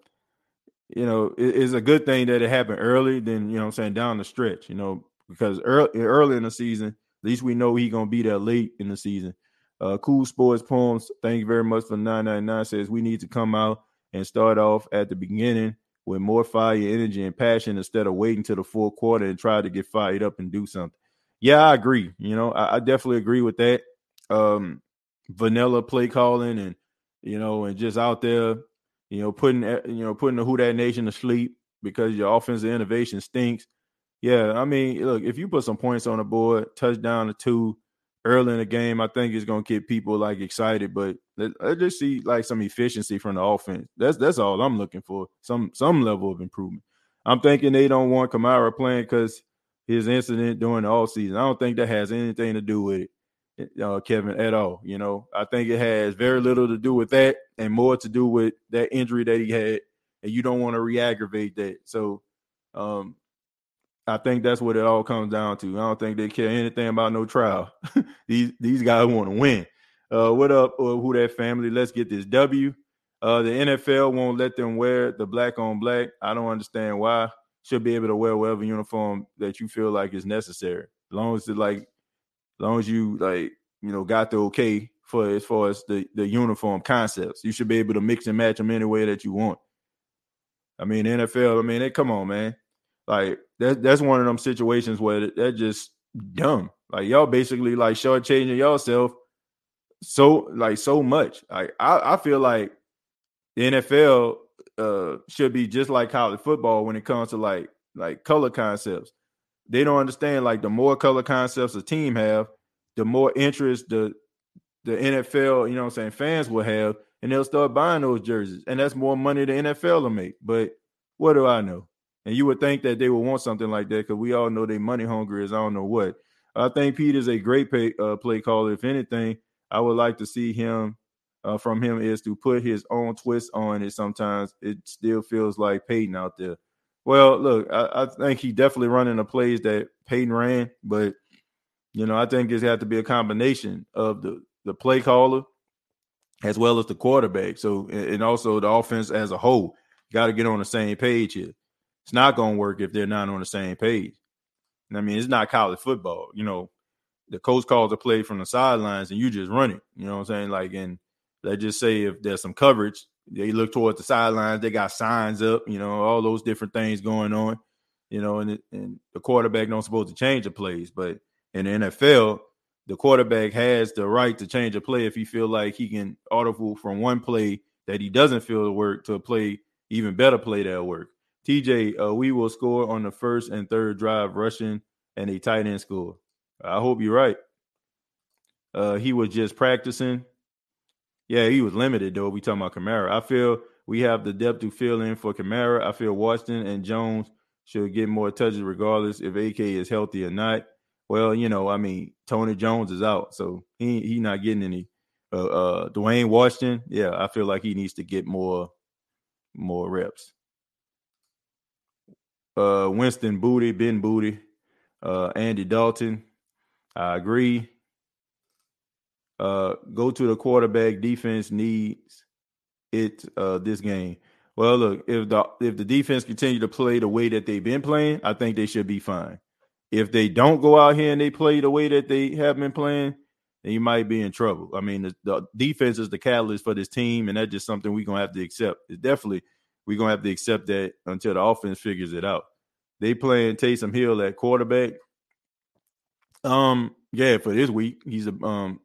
you know, it, it's a good thing that it happened early than you know I'm saying down the stretch, you know, because early early in the season, at least we know he's gonna be there late in the season. Uh, cool sports poems. Thank you very much for 999 says we need to come out and start off at the beginning with more fire, energy, and passion instead of waiting to the fourth quarter and try to get fired up and do something. Yeah, I agree. You know, I, I definitely agree with that. Um, vanilla play calling and you know, and just out there, you know, putting eh, you know putting the Who That Nation to sleep because your offensive innovation stinks. Yeah, I mean, look, if you put some points on the board, touchdown or two early in the game, I think it's gonna get people like excited. But I just see like some efficiency from the offense. That's that's all I'm looking for. Some some level of improvement. I'm thinking they don't want Kamara playing because his incident during the all season. I don't think that has anything to do with it uh, Kevin at all. You know, I think it has very little to do with that and more to do with that injury that he had, and you don't want to re-aggravate that. So, um, I think that's what it all comes down to. I don't think they care anything about no trial. these these guys want to win. Uh, what up, uh, who that family? Let's get this W. Uh, the NFL won't let them wear the black on black. I don't understand why. Should be able to wear whatever uniform that you feel like is necessary, as long as it like long as you like, you know, got the okay for as far as the the uniform concepts, you should be able to mix and match them any way that you want. I mean, NFL. I mean, they come on, man. Like that, that's one of them situations where they're just dumb. Like y'all basically like shortchanging yourself so like so much. Like I, I feel like the NFL uh should be just like college football when it comes to like like color concepts they don't understand like the more color concepts a team have, the more interest the the NFL, you know I'm saying, fans will have, and they'll start buying those jerseys. And that's more money the NFL will make. But what do I know? And you would think that they would want something like that because we all know they money hungry as I don't know what. I think Pete is a great pay, uh, play caller. If anything, I would like to see him uh, from him is to put his own twist on it. Sometimes it still feels like Peyton out there. Well, look, I, I, think he definitely running the plays that Peyton ran, but you know, I think it's had to be a combination of the the play caller as well as the quarterback. So, and also the offense as a whole, got to get on the same page here. It's not going to work if they're not on the same page. And I mean, it's not college football. You know, the coach calls a play from the sidelines and you just run it. You know what I'm saying? Like, and let's just say if there's some coverage they look towards the sidelines. They got signs up, you know, all those different things going on, you know, and, and the quarterback don't supposed to change the plays. But in the NFL, the quarterback has the right to change a play if he feel like he can audible from one play that he doesn't feel to work to a play even better play that work. TJ, uh, we will score on the first and third drive rushing and a tight end score. I hope you're right. Uh, he was just practicing. Yeah, he was limited though. We talking about Kamara. I feel we have the depth to fill in for Kamara. I feel Washington and Jones should get more touches regardless if AK is healthy or not. Well, you know, I mean, Tony Jones is out, so he he not getting any. Uh, uh Dwayne Washington, yeah, I feel like he needs to get more more reps. Uh Winston Booty, Ben Booty, uh Andy Dalton. I agree. Uh go to the quarterback defense needs it uh this game. Well, look, if the if the defense continue to play the way that they've been playing, I think they should be fine. If they don't go out here and they play the way that they have been playing, then you might be in trouble. I mean, the, the defense is the catalyst for this team, and that's just something we're gonna have to accept. It's definitely we're gonna have to accept that until the offense figures it out. They playing Taysom Hill at quarterback. Um, yeah, for this week, he's a um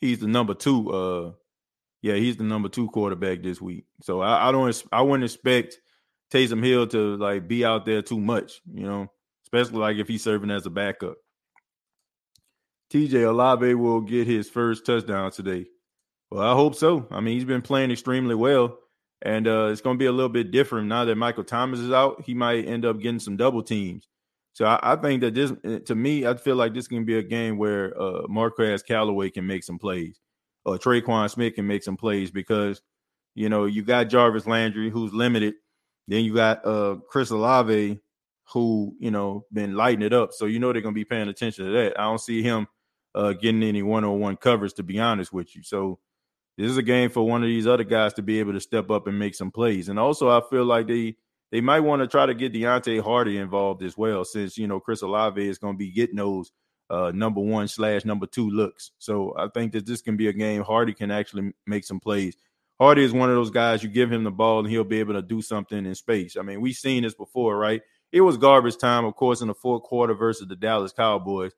he's the number two uh yeah, he's the number two quarterback this week. So I, I don't I wouldn't expect Taysom Hill to like be out there too much, you know, especially like if he's serving as a backup. TJ Olave will get his first touchdown today. Well, I hope so. I mean, he's been playing extremely well, and uh, it's going to be a little bit different now that Michael Thomas is out. He might end up getting some double teams. So I, I think that this, to me, I feel like this can be a game where uh, Marquez Callaway can make some plays or Tre'Quan Smith can make some plays because you know you got Jarvis Landry who's limited, then you got uh Chris Olave who you know been lighting it up, so you know they're gonna be paying attention to that. I don't see him uh getting any one on one coverage to be honest with you. So this is a game for one of these other guys to be able to step up and make some plays. And also, I feel like they they might want to try to get Deonte Harty involved as well, since you know Chris Olave is going to be getting those uh, number one slash number two looks. So I think that this can be a game Harty can actually make some plays. Harty is one of those guys you give him the ball and he'll be able to do something in space. I mean, we've seen this before, right? It was garbage time, of course, in the fourth quarter versus the Dallas Cowboys.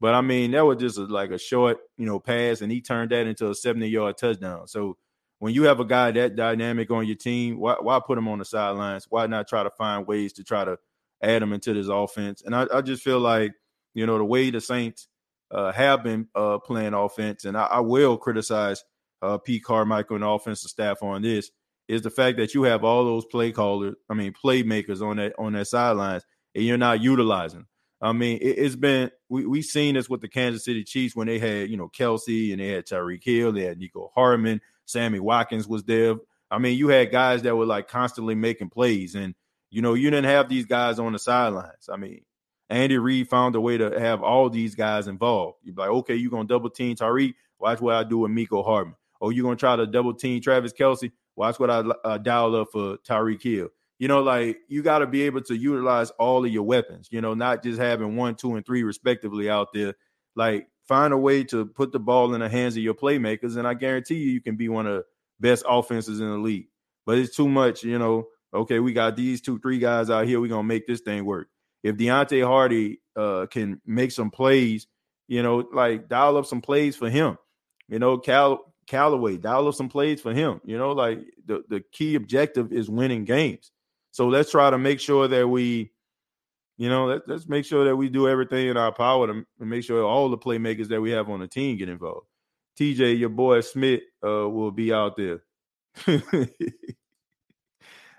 But I mean, that was just a, like a short, you know, pass, and he turned that into a 70 yard touchdown. So when you have a guy that dynamic on your team, why, why put him on the sidelines? Why not try to find ways to try to add him into this offense? And I, I just feel like you know, the way the Saints uh, have been uh, playing offense, and I, I will criticize uh, Pete Carmichael and the offensive staff on this, is the fact that you have all those play callers, I mean, playmakers on that on that sidelines, and you're not utilizing. I mean, it, has been we we seen this with the Kansas City Chiefs when they had you know Kelce and they had Tyreek Hill, they had Nico Hardman, Sammy Watkins was there. I mean, you had guys that were like constantly making plays, and you know you didn't have these guys on the sidelines. I mean, Andy Reid found a way to have all these guys involved. You're like, okay, you're gonna double team Tyreek. Watch what I do with Mecole Hardman. Or you're gonna try to double team Travis Kelce. Watch what I uh, dial up for Tyreek Hill. You know, like you got to be able to utilize all of your weapons. You know, not just having one, two, and three respectively out there. Like find a way to put the ball in the hands of your playmakers, and I guarantee you, you can be one of the best offenses in the league. But it's too much. You know, okay, we got these two, three guys out here. We're gonna make this thing work if Deonte Harty uh, can make some plays, you know, like dial up some plays for him. You know, Cal Callaway, dial up some plays for him. You know, like the, the key objective is winning games. So let's try to make sure that we, you know, let, us make sure that we do everything in our power to, to, make sure all the playmakers that we have on the team get involved. TJ, your boy Smith uh, will be out there.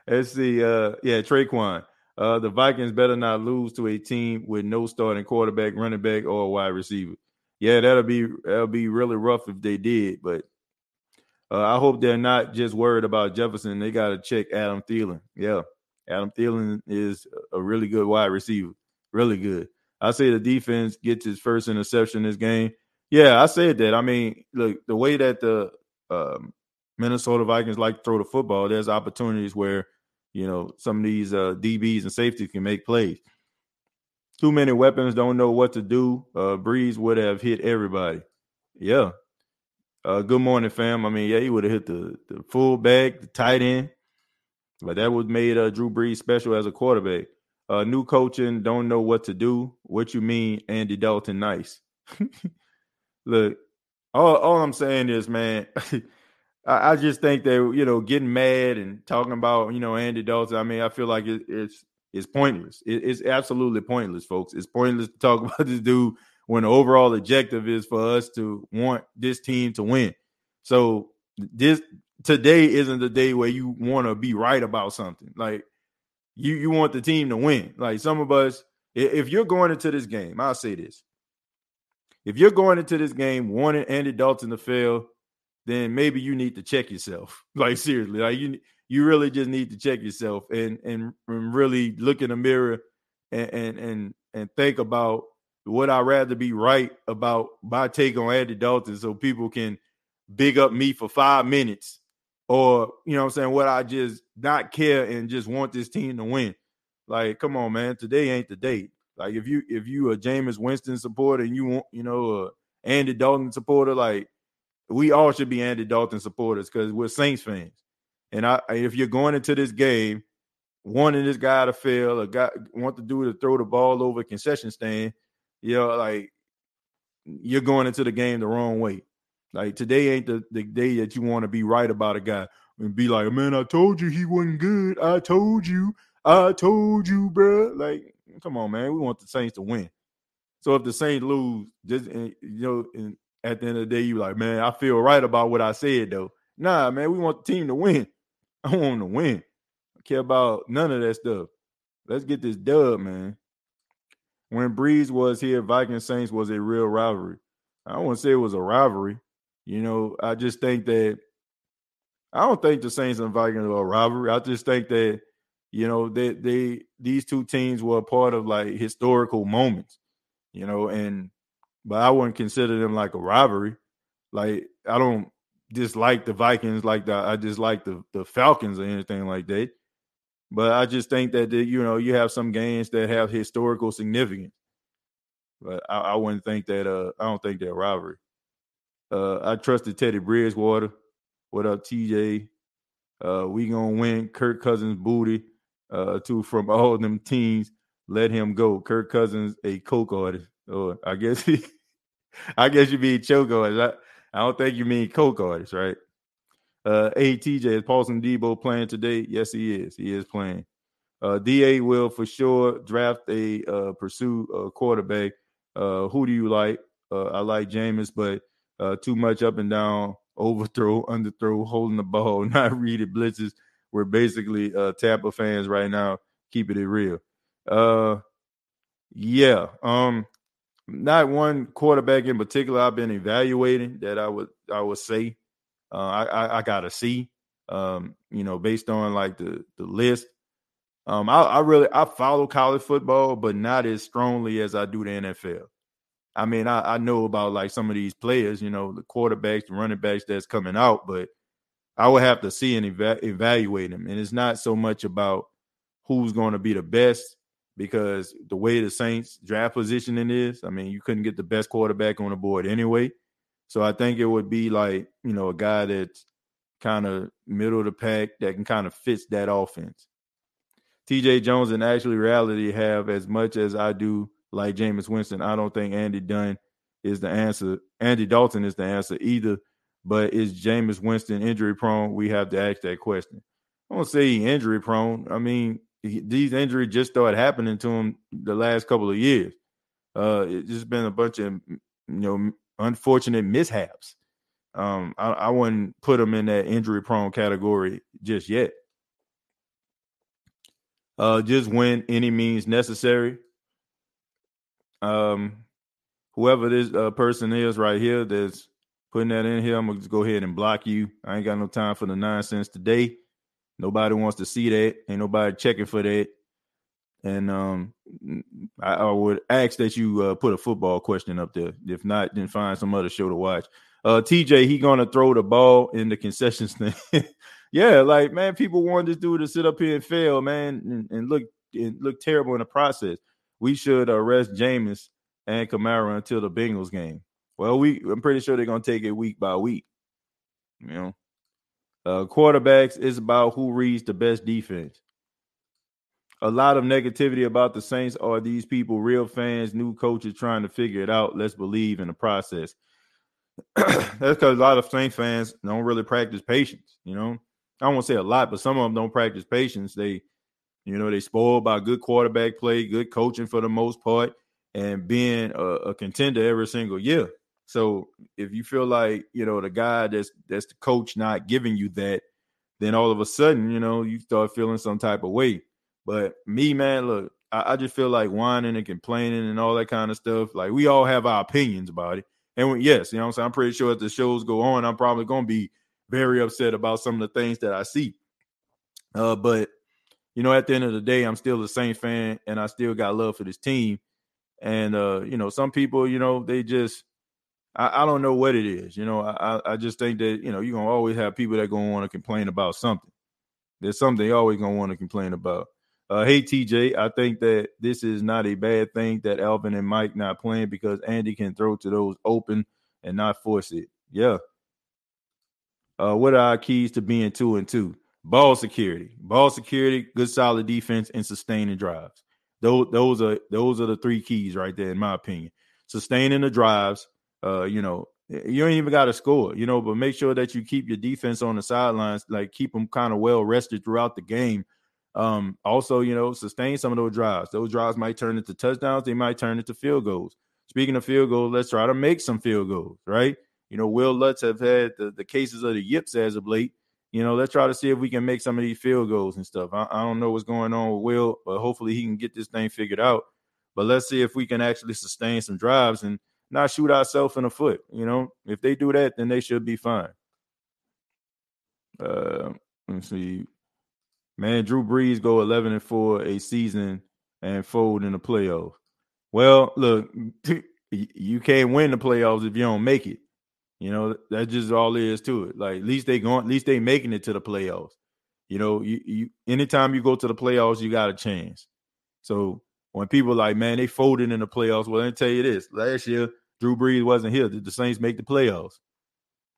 Let's see. Uh, yeah, Tre'Quan. Uh, the Vikings better not lose to a team with no starting quarterback, running back, or wide receiver. Yeah, that'll be that'll be really rough if they did. But uh, I hope they're not just worried about Jefferson. They got to check Adam Thielen. Yeah, Adam Thielen is a really good wide receiver, really good. I say the defense gets its first interception this game. Yeah, I said that. I mean, look, the way that the um, Minnesota Vikings like to throw the football, there's opportunities where you know, some of these uh, DBs and safeties can make plays. Too many weapons don't know what to do. Uh, Brees would have hit everybody. Yeah. Uh, good morning, fam. I mean, yeah, he would have hit the the fullback, the tight end, but that was made uh, Drew Brees special as a quarterback. Uh, new coaching, don't know what to do. What you mean, Andy Dalton? Nice. Look, all all I'm saying is, man. I, I, just think that you know getting mad and talking about you know Andy Dalton. I mean, I feel like it, it's is pointless. It, it's absolutely pointless, folks. It's pointless to talk about this dude when the overall objective is for us to want this team to win. So this today isn't the day where you want to be right about something. Like you you want the team to win. Like some of us, if you're going into this game, I'll say this. If you're going into this game wanting Andy Dalton to fail, then maybe you need to check yourself. Like seriously, like you you really just need to check yourself and and, and really look in the mirror and, and and and think about would I rather be right about my take on Andy Dalton so people can big up me for five minutes or you know what I'm saying what I just not care and just want this team to win. Like, come on, man, today ain't the day. Like if you if you a Jameis Winston supporter and you want, you know, a Andy Dalton supporter, like we all should be Andy Dalton supporters because we're Saints fans. And I if you're going into this game wanting this guy to fail, a guy want the dude to throw the ball over concession stand, you know, like you're going into the game the wrong way. Like today ain't the, the day that you want to be right about a guy and be like, man, I told you he wasn't good. I told you, I told you, bro. Like, come on, man. We want the Saints to win. So if the Saints lose, just eh, you know, and at the end of the day, you like, man, I feel right about what I said though. Nah, man, we want the team to win. I want them to win. I care about none of that stuff. Let's get this dub, man. When Brees was here, Viking Saints was a real rivalry. I don't want to say it was a rivalry. You know, I just think that I don't think the Saints and Vikings are a rivalry. I just think that you know they they these two teams were a part of like historical moments. You know, and but I wouldn't consider them like a rivalry. Like I don't dislike the Vikings like that. I dislike the the Falcons or anything like that. But I just think that the, you know you have some games that have historical significance. But I, I wouldn't think that. Uh, I don't think they're rivalry. Uh, I trusted Teddy Bridgewater. What up, TJ? Uh, we gonna win. Kirk Cousins booty. Uh, to from all them teams. Let him go. Kirk Cousins, a coke artist. Or I guess he, I guess you mean choke artist. I, I don't think you mean coke artist, right? Uh, hey TJ, is Paulson Adebo playing today? Yes, he is. He is playing. Uh, Da will for sure draft a uh, pursue a quarterback. Uh, who do you like? Uh, I like Jameis, but uh, too much up and down, overthrow, underthrow, holding the ball, not reading blitzes. We're basically uh, Tampa fans right now, keeping it real. Uh, yeah. Um, not one quarterback in particular I've been evaluating that I would I would say uh, I, I, I gotta see. Um, you know, based on like the the list. Um, I, I really I follow college football, but not as strongly as I do the NFL. I mean, I, I know about like some of these players, you know, the quarterbacks, the running backs that's coming out, but I would have to see and eva- evaluate them. And it's not so much about who's going to be the best because the way the Saints draft positioning is, I mean, you couldn't get the best quarterback on the board anyway. So I think it would be like, you know, a guy that's kind of middle of the pack that can kind of fits that offense. TJ Jones and actually reality have as much as I do like Jameis Winston. I don't think Andy Dunn is the answer. Andy Dalton is the answer either. But is Jameis Winston injury prone? We have to ask that question. I don't say injury prone. I mean, he, these injuries just started happening to him the last couple of years. Uh, it's just been a bunch of you know unfortunate mishaps. Um, I, I wouldn't put him in that injury prone category just yet. Uh, just when any means necessary um, whoever this uh, person is right here that's putting that in here, I'm gonna go ahead and block you. I ain't got no time for the nonsense today. Nobody wants to see that. Ain't nobody checking for that. And um, I, I would ask that you uh, put a football question up there. If not, then find some other show to watch. Uh, TJ, he gonna throw the ball in the concession stand. yeah, like man, people want this dude to sit up here and fail, man, and, and look and look terrible in the process we should arrest Jameis and Kamara until the Bengals game. Well, we I'm pretty sure they're gonna take it week by week. You know, uh, quarterbacks is about who reads the best defense. A lot of negativity about the Saints. Are these people real fans, new coaches trying to figure it out? Let's believe in the process. That's because a lot of Saints fans don't really practice patience. You know, I to say a lot, but some of them don't practice patience. They You know, they spoiled by good quarterback play, good coaching for the most part, and being a, a contender every single year. So if you feel like you know the guy that's that's the coach not giving you that, then all of a sudden you know you start feeling some type of way. But me, man, look, I, I just feel like whining and complaining and all that kind of stuff. Like we all have our opinions about it, and when, yes, you know what I'm saying. I'm pretty sure as the shows go on, I'm probably going to be very upset about some of the things that I see. Uh, but you know, at the end of the day, I'm still a Saints fan, and I still got love for this team. And uh, you know, some people, you know, they just I, I don't know what it is. You know, I I just think that you know you're gonna always have people that gonna want to complain about something. There's something they always gonna want to complain about. Uh, hey TJ, I think that this is not a bad thing that Alvin and Mike not playing because Andy can throw to those open and not force it. Yeah. Uh, what are our keys to being two and two? Ball security, ball security, good solid defense, and sustaining drives. Those those are those are the three keys right there, in my opinion. Sustaining the drives, uh, you know, you ain't even got to score, you know, but make sure that you keep your defense on the sidelines, like keep them kind of well rested throughout the game. Um, also, you know, sustain some of those drives. Those drives might turn into touchdowns, they might turn into field goals. Speaking of field goals, let's try to make some field goals, right? You know, Wil Lutz have had the, the cases of the yips as of late. You know, let's try to see if we can make some of these field goals and stuff. I, I don't know what's going on with Will, but hopefully he can get this thing figured out. But let's see if we can actually sustain some drives and not shoot ourselves in the foot. You know, if they do that, then they should be fine. Uh, let's see. Man, Drew Brees go 11 and 4 a season and fold in the playoffs. Well, look, you can't win the playoffs if you don't make it. You know, that's just all there is to it. Like at least they going, at least they making it to the playoffs. You know, you, you anytime you go to the playoffs, you got a chance. So when people like, man, they folded in the playoffs. Well, let me tell you this: last year, Drew Brees wasn't here. Did the Saints make the playoffs?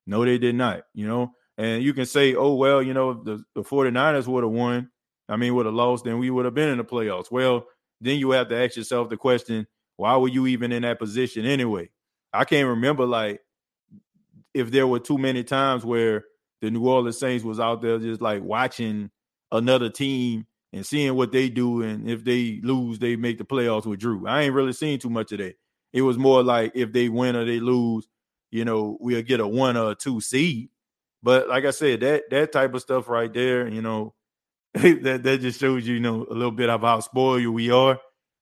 No, they did not. You know, and you can say, oh, well, you know, the, the 49ers would have won. I mean, would have lost, then we would have been in the playoffs. Well, then you have to ask yourself the question, why were you even in that position anyway? I can't remember like if there were too many times where the New Orleans Saints was out there just like watching another team and seeing what they do, and if they lose, they make the playoffs with Drew. I ain't really seen too much of that. It was more like if they win or they lose, you know, we'll get a one or a two seed. But like I said, that that type of stuff right there, you know, that that just shows you, you know, a little bit of how spoiled we are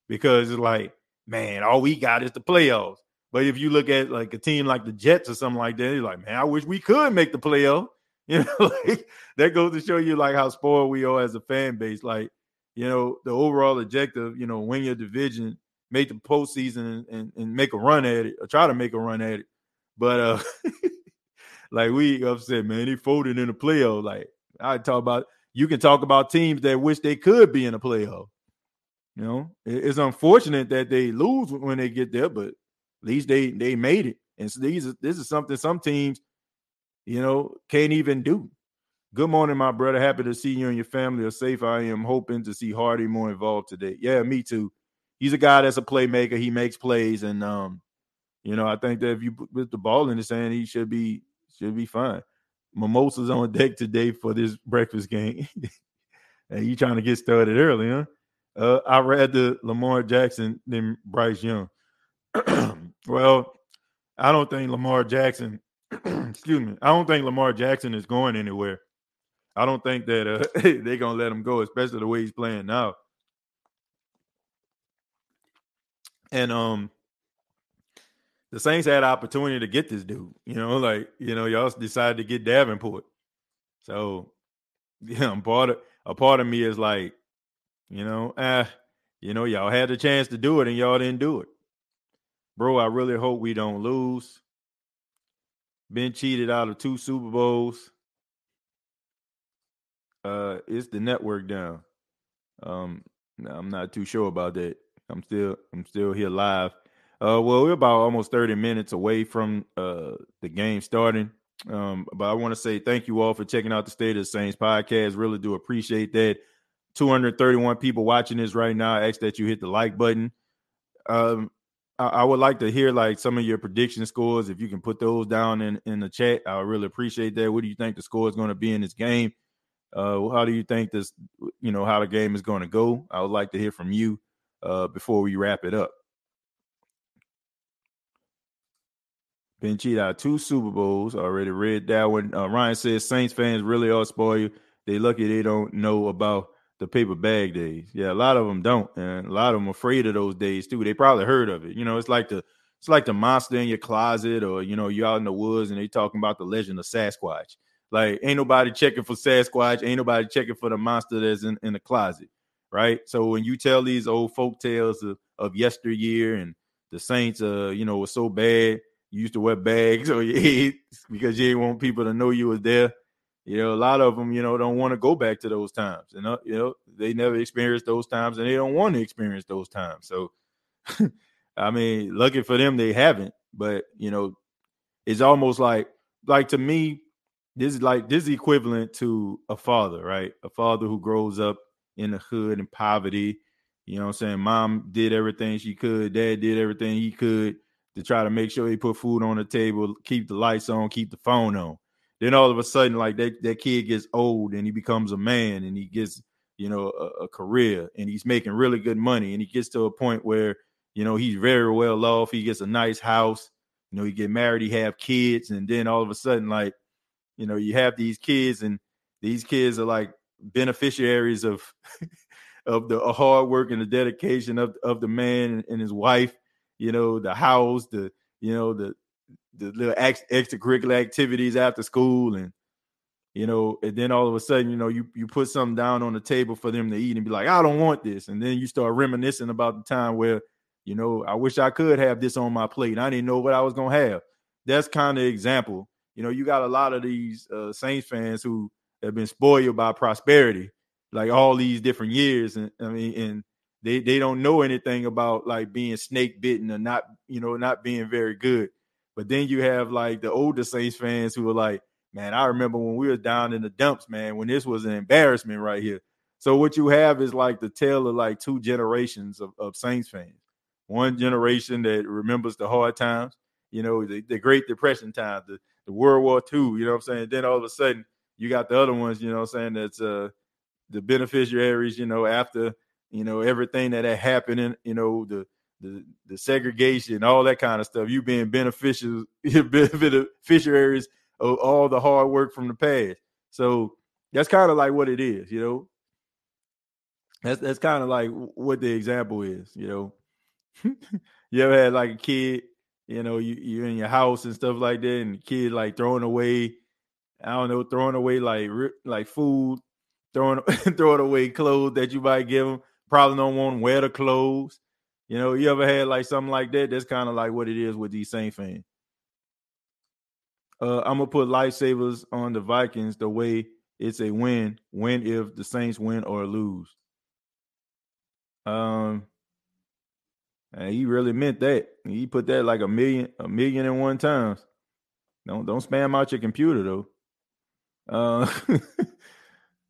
because it's like, man, all we got is the playoffs. But if you look at like a team like the Jets or something like that, you're like, man, I wish we could make the playoff. You know, like that goes to show you like how spoiled we are as a fan base. Like, you know, the overall objective, you know, win your division, make the postseason and, and make a run at it or try to make a run at it. But uh like we upset, man. He folded in the playoff. Like I talk about you can talk about teams that wish they could be in a playoff. You know, it's unfortunate that they lose when they get there, but at least they they made it. And so these this is something some teams, you know, can't even do. Good morning, my brother. Happy to see you and your family are safe. I am hoping to see Harty more involved today. Yeah, me too he's a guy that's a playmaker. He makes plays, and um, you know, I think that if you put the ball in his hand, he should be should be fine. Mimosas on deck today for this breakfast game. and you trying to get started early, huh? Uh, I read the Lamar Jackson than Bryce Young. well, I don't think Lamar Jackson, excuse me, I don't think Lamar Jackson is going anywhere. I don't think that uh, they're gonna let him go, especially the way he's playing now. And um the Saints had opportunity to get this dude. You know, like, you know, y'all decided to get Davenport. So yeah, part of a part of me is like, you know, ah, you know, y'all had the chance to do it and y'all didn't do it. Bro, I really hope we don't lose. Been cheated out of two Super Bowls. Uh, it's the network down. Um, I'm not too sure about that. I'm still I'm still here live. Uh, well, we're about almost 30 minutes away from uh the game starting. Um, but I want to say thank you all for checking out the State of the Saints podcast. Really do appreciate that. 231 people watching this right now. I ask that you hit the like button. Um, I, would like to hear like some of your prediction scores. If you can put those down in in the chat, I would really appreciate that. What do you think the score is going to be in this game? Uh, how do you think this, you know, how the game is going to go? I would like to hear from you uh, before we wrap it up. Been cheated out two Super Bowls already. Read that one. Uh, Ryan says Saints fans really are spoiled. They lucky they don't know about the paper bag days. Yeah, a lot of them don't, and a lot of them afraid of those days too. They probably heard of it. You know, it's like the it's like the monster in your closet, or you know, you out in the woods and they talking about the legend of Sasquatch. Like, ain't nobody checking for Sasquatch, ain't nobody checking for the monster that's in, in the closet, right? So when you tell these old folk tales of, of yesteryear and the Saints, uh, you know, was so bad, you used to wear bags or because you didn't want people to know you was there. You know, a lot of them, you know, don't want to go back to those times. You know, you know, they never experienced those times and they don't want to experience those times. So I mean, lucky for them, they haven't. But you know, it's almost like like to me, this is like this is equivalent to a father, right? A father who grows up in the hood and poverty. You know I'm saying? Mom did everything she could, dad did everything he could to try to make sure he put food on the table, keep the lights on, keep the phone on. Then all of a sudden, like that, that kid gets old and he becomes a man and he gets, you know, a, a career and he's making really good money and he gets to a point where you know, he's very well off. He gets a nice house. You know, he get married, he have kids, and then all of a sudden, like, you know, you have these kids, and these kids are like beneficiaries of of the hard work and the dedication of of the man and his wife. You know, the house, the you know the the little ex- extracurricular activities after school, and you know, and then all of a sudden, you know, you you put something down on the table for them to eat and be like, I don't want this, and then you start reminiscing about the time where you know, I wish I could have this on my plate. I didn't know what I was gonna have. That's kind of example. You know, you got a lot of these uh, Saints fans who have been spoiled by prosperity, like all these different years, and I mean, and they they don't know anything about like being snake bitten or not, you know, not being very good. But then you have like the older Saints fans who are like, man, I remember when we were down in the dumps, man, when this was an embarrassment right here. So what you have is like the tale of like two generations of, of Saints fans one generation that remembers the hard times, you know, the, the Great Depression times, the, the World War II, you know what I'm saying? Then all of a sudden you got the other ones, you know what I'm saying, that's uh the beneficiaries, you know, after, you know, everything that had happened in, you know, the the the segregation, all that kind of stuff. You being beneficial beneficiaries of all the hard work from the past. So that's kind of like what it is, you know. That's that's kind of like what the example is, you know. you ever had like a kid, you know, you you're in your house and stuff like that, and the kid like throwing away, I don't know, throwing away like like food, throwing throwing away clothes that you might give them. Probably don't want to wear the clothes. You know, you ever had like something like that? That's kind of like what it is with these Saint fans. Uh, I'm gonna put lifesavers on the Vikings the way it's a win. Win if the Saints win or lose. Um, and he really meant that. He put that like a million, a million and one times. Don't don't spam out your computer though. Uh,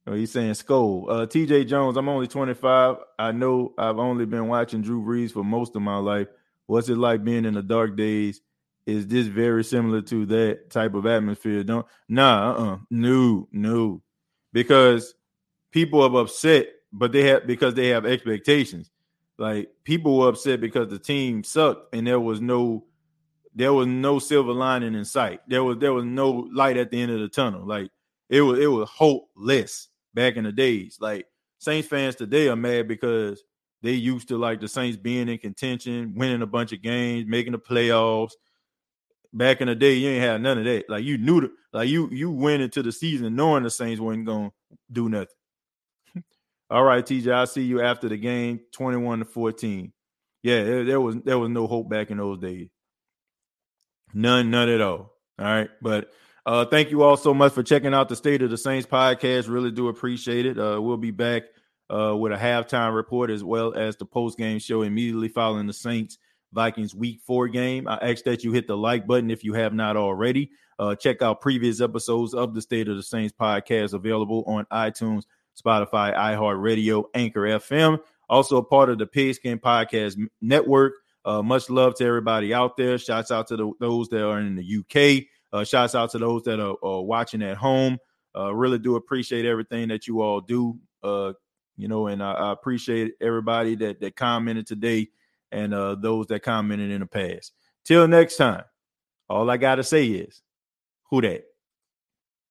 oh, he's saying skull. Uh, TJ Jones, I'm only 25. I know I've only been watching Drew Brees for most of my life. What's it like being in the dark days? Is this very similar to that type of atmosphere? Don't nah, uh-uh. no, no, because people are upset, but they have because they have expectations. Like people were upset because the team sucked and there was no there was no silver lining in sight. There was there was no light at the end of the tunnel. Like it was it was hopeless back in the days. Like Saints fans today are mad because they used to like the Saints being in contention, winning a bunch of games, making the playoffs. Back in the day, you ain't had none of that. Like you knew the, like you you went into the season knowing the Saints weren't gonna do nothing. All right, TJ, I'll see you after the game, 21 to 14. Yeah, there, there, was there was no hope back in those days. None, none at all. All right. But uh thank you all so much for checking out the State of the Saints podcast. Really do appreciate it. Uh we'll be back uh with a halftime report as well as the post game show immediately following the Saints Vikings week four game. I ask that you hit the like button if you have not already. Uh, check out previous episodes of the State of the Saints podcast available on iTunes, Spotify, iHeartRadio, Anchor FM. Also a part of the Pigskin Podcast Network. Uh, much love to everybody out there. Shouts out to the, those that are in the UK. Uh, shouts out to those that are, are watching at home. Uh, really do appreciate everything that you all do. Uh, you know, and I, I appreciate everybody that that commented today and uh, those that commented in the past. Till next time, all I gotta say is, who that?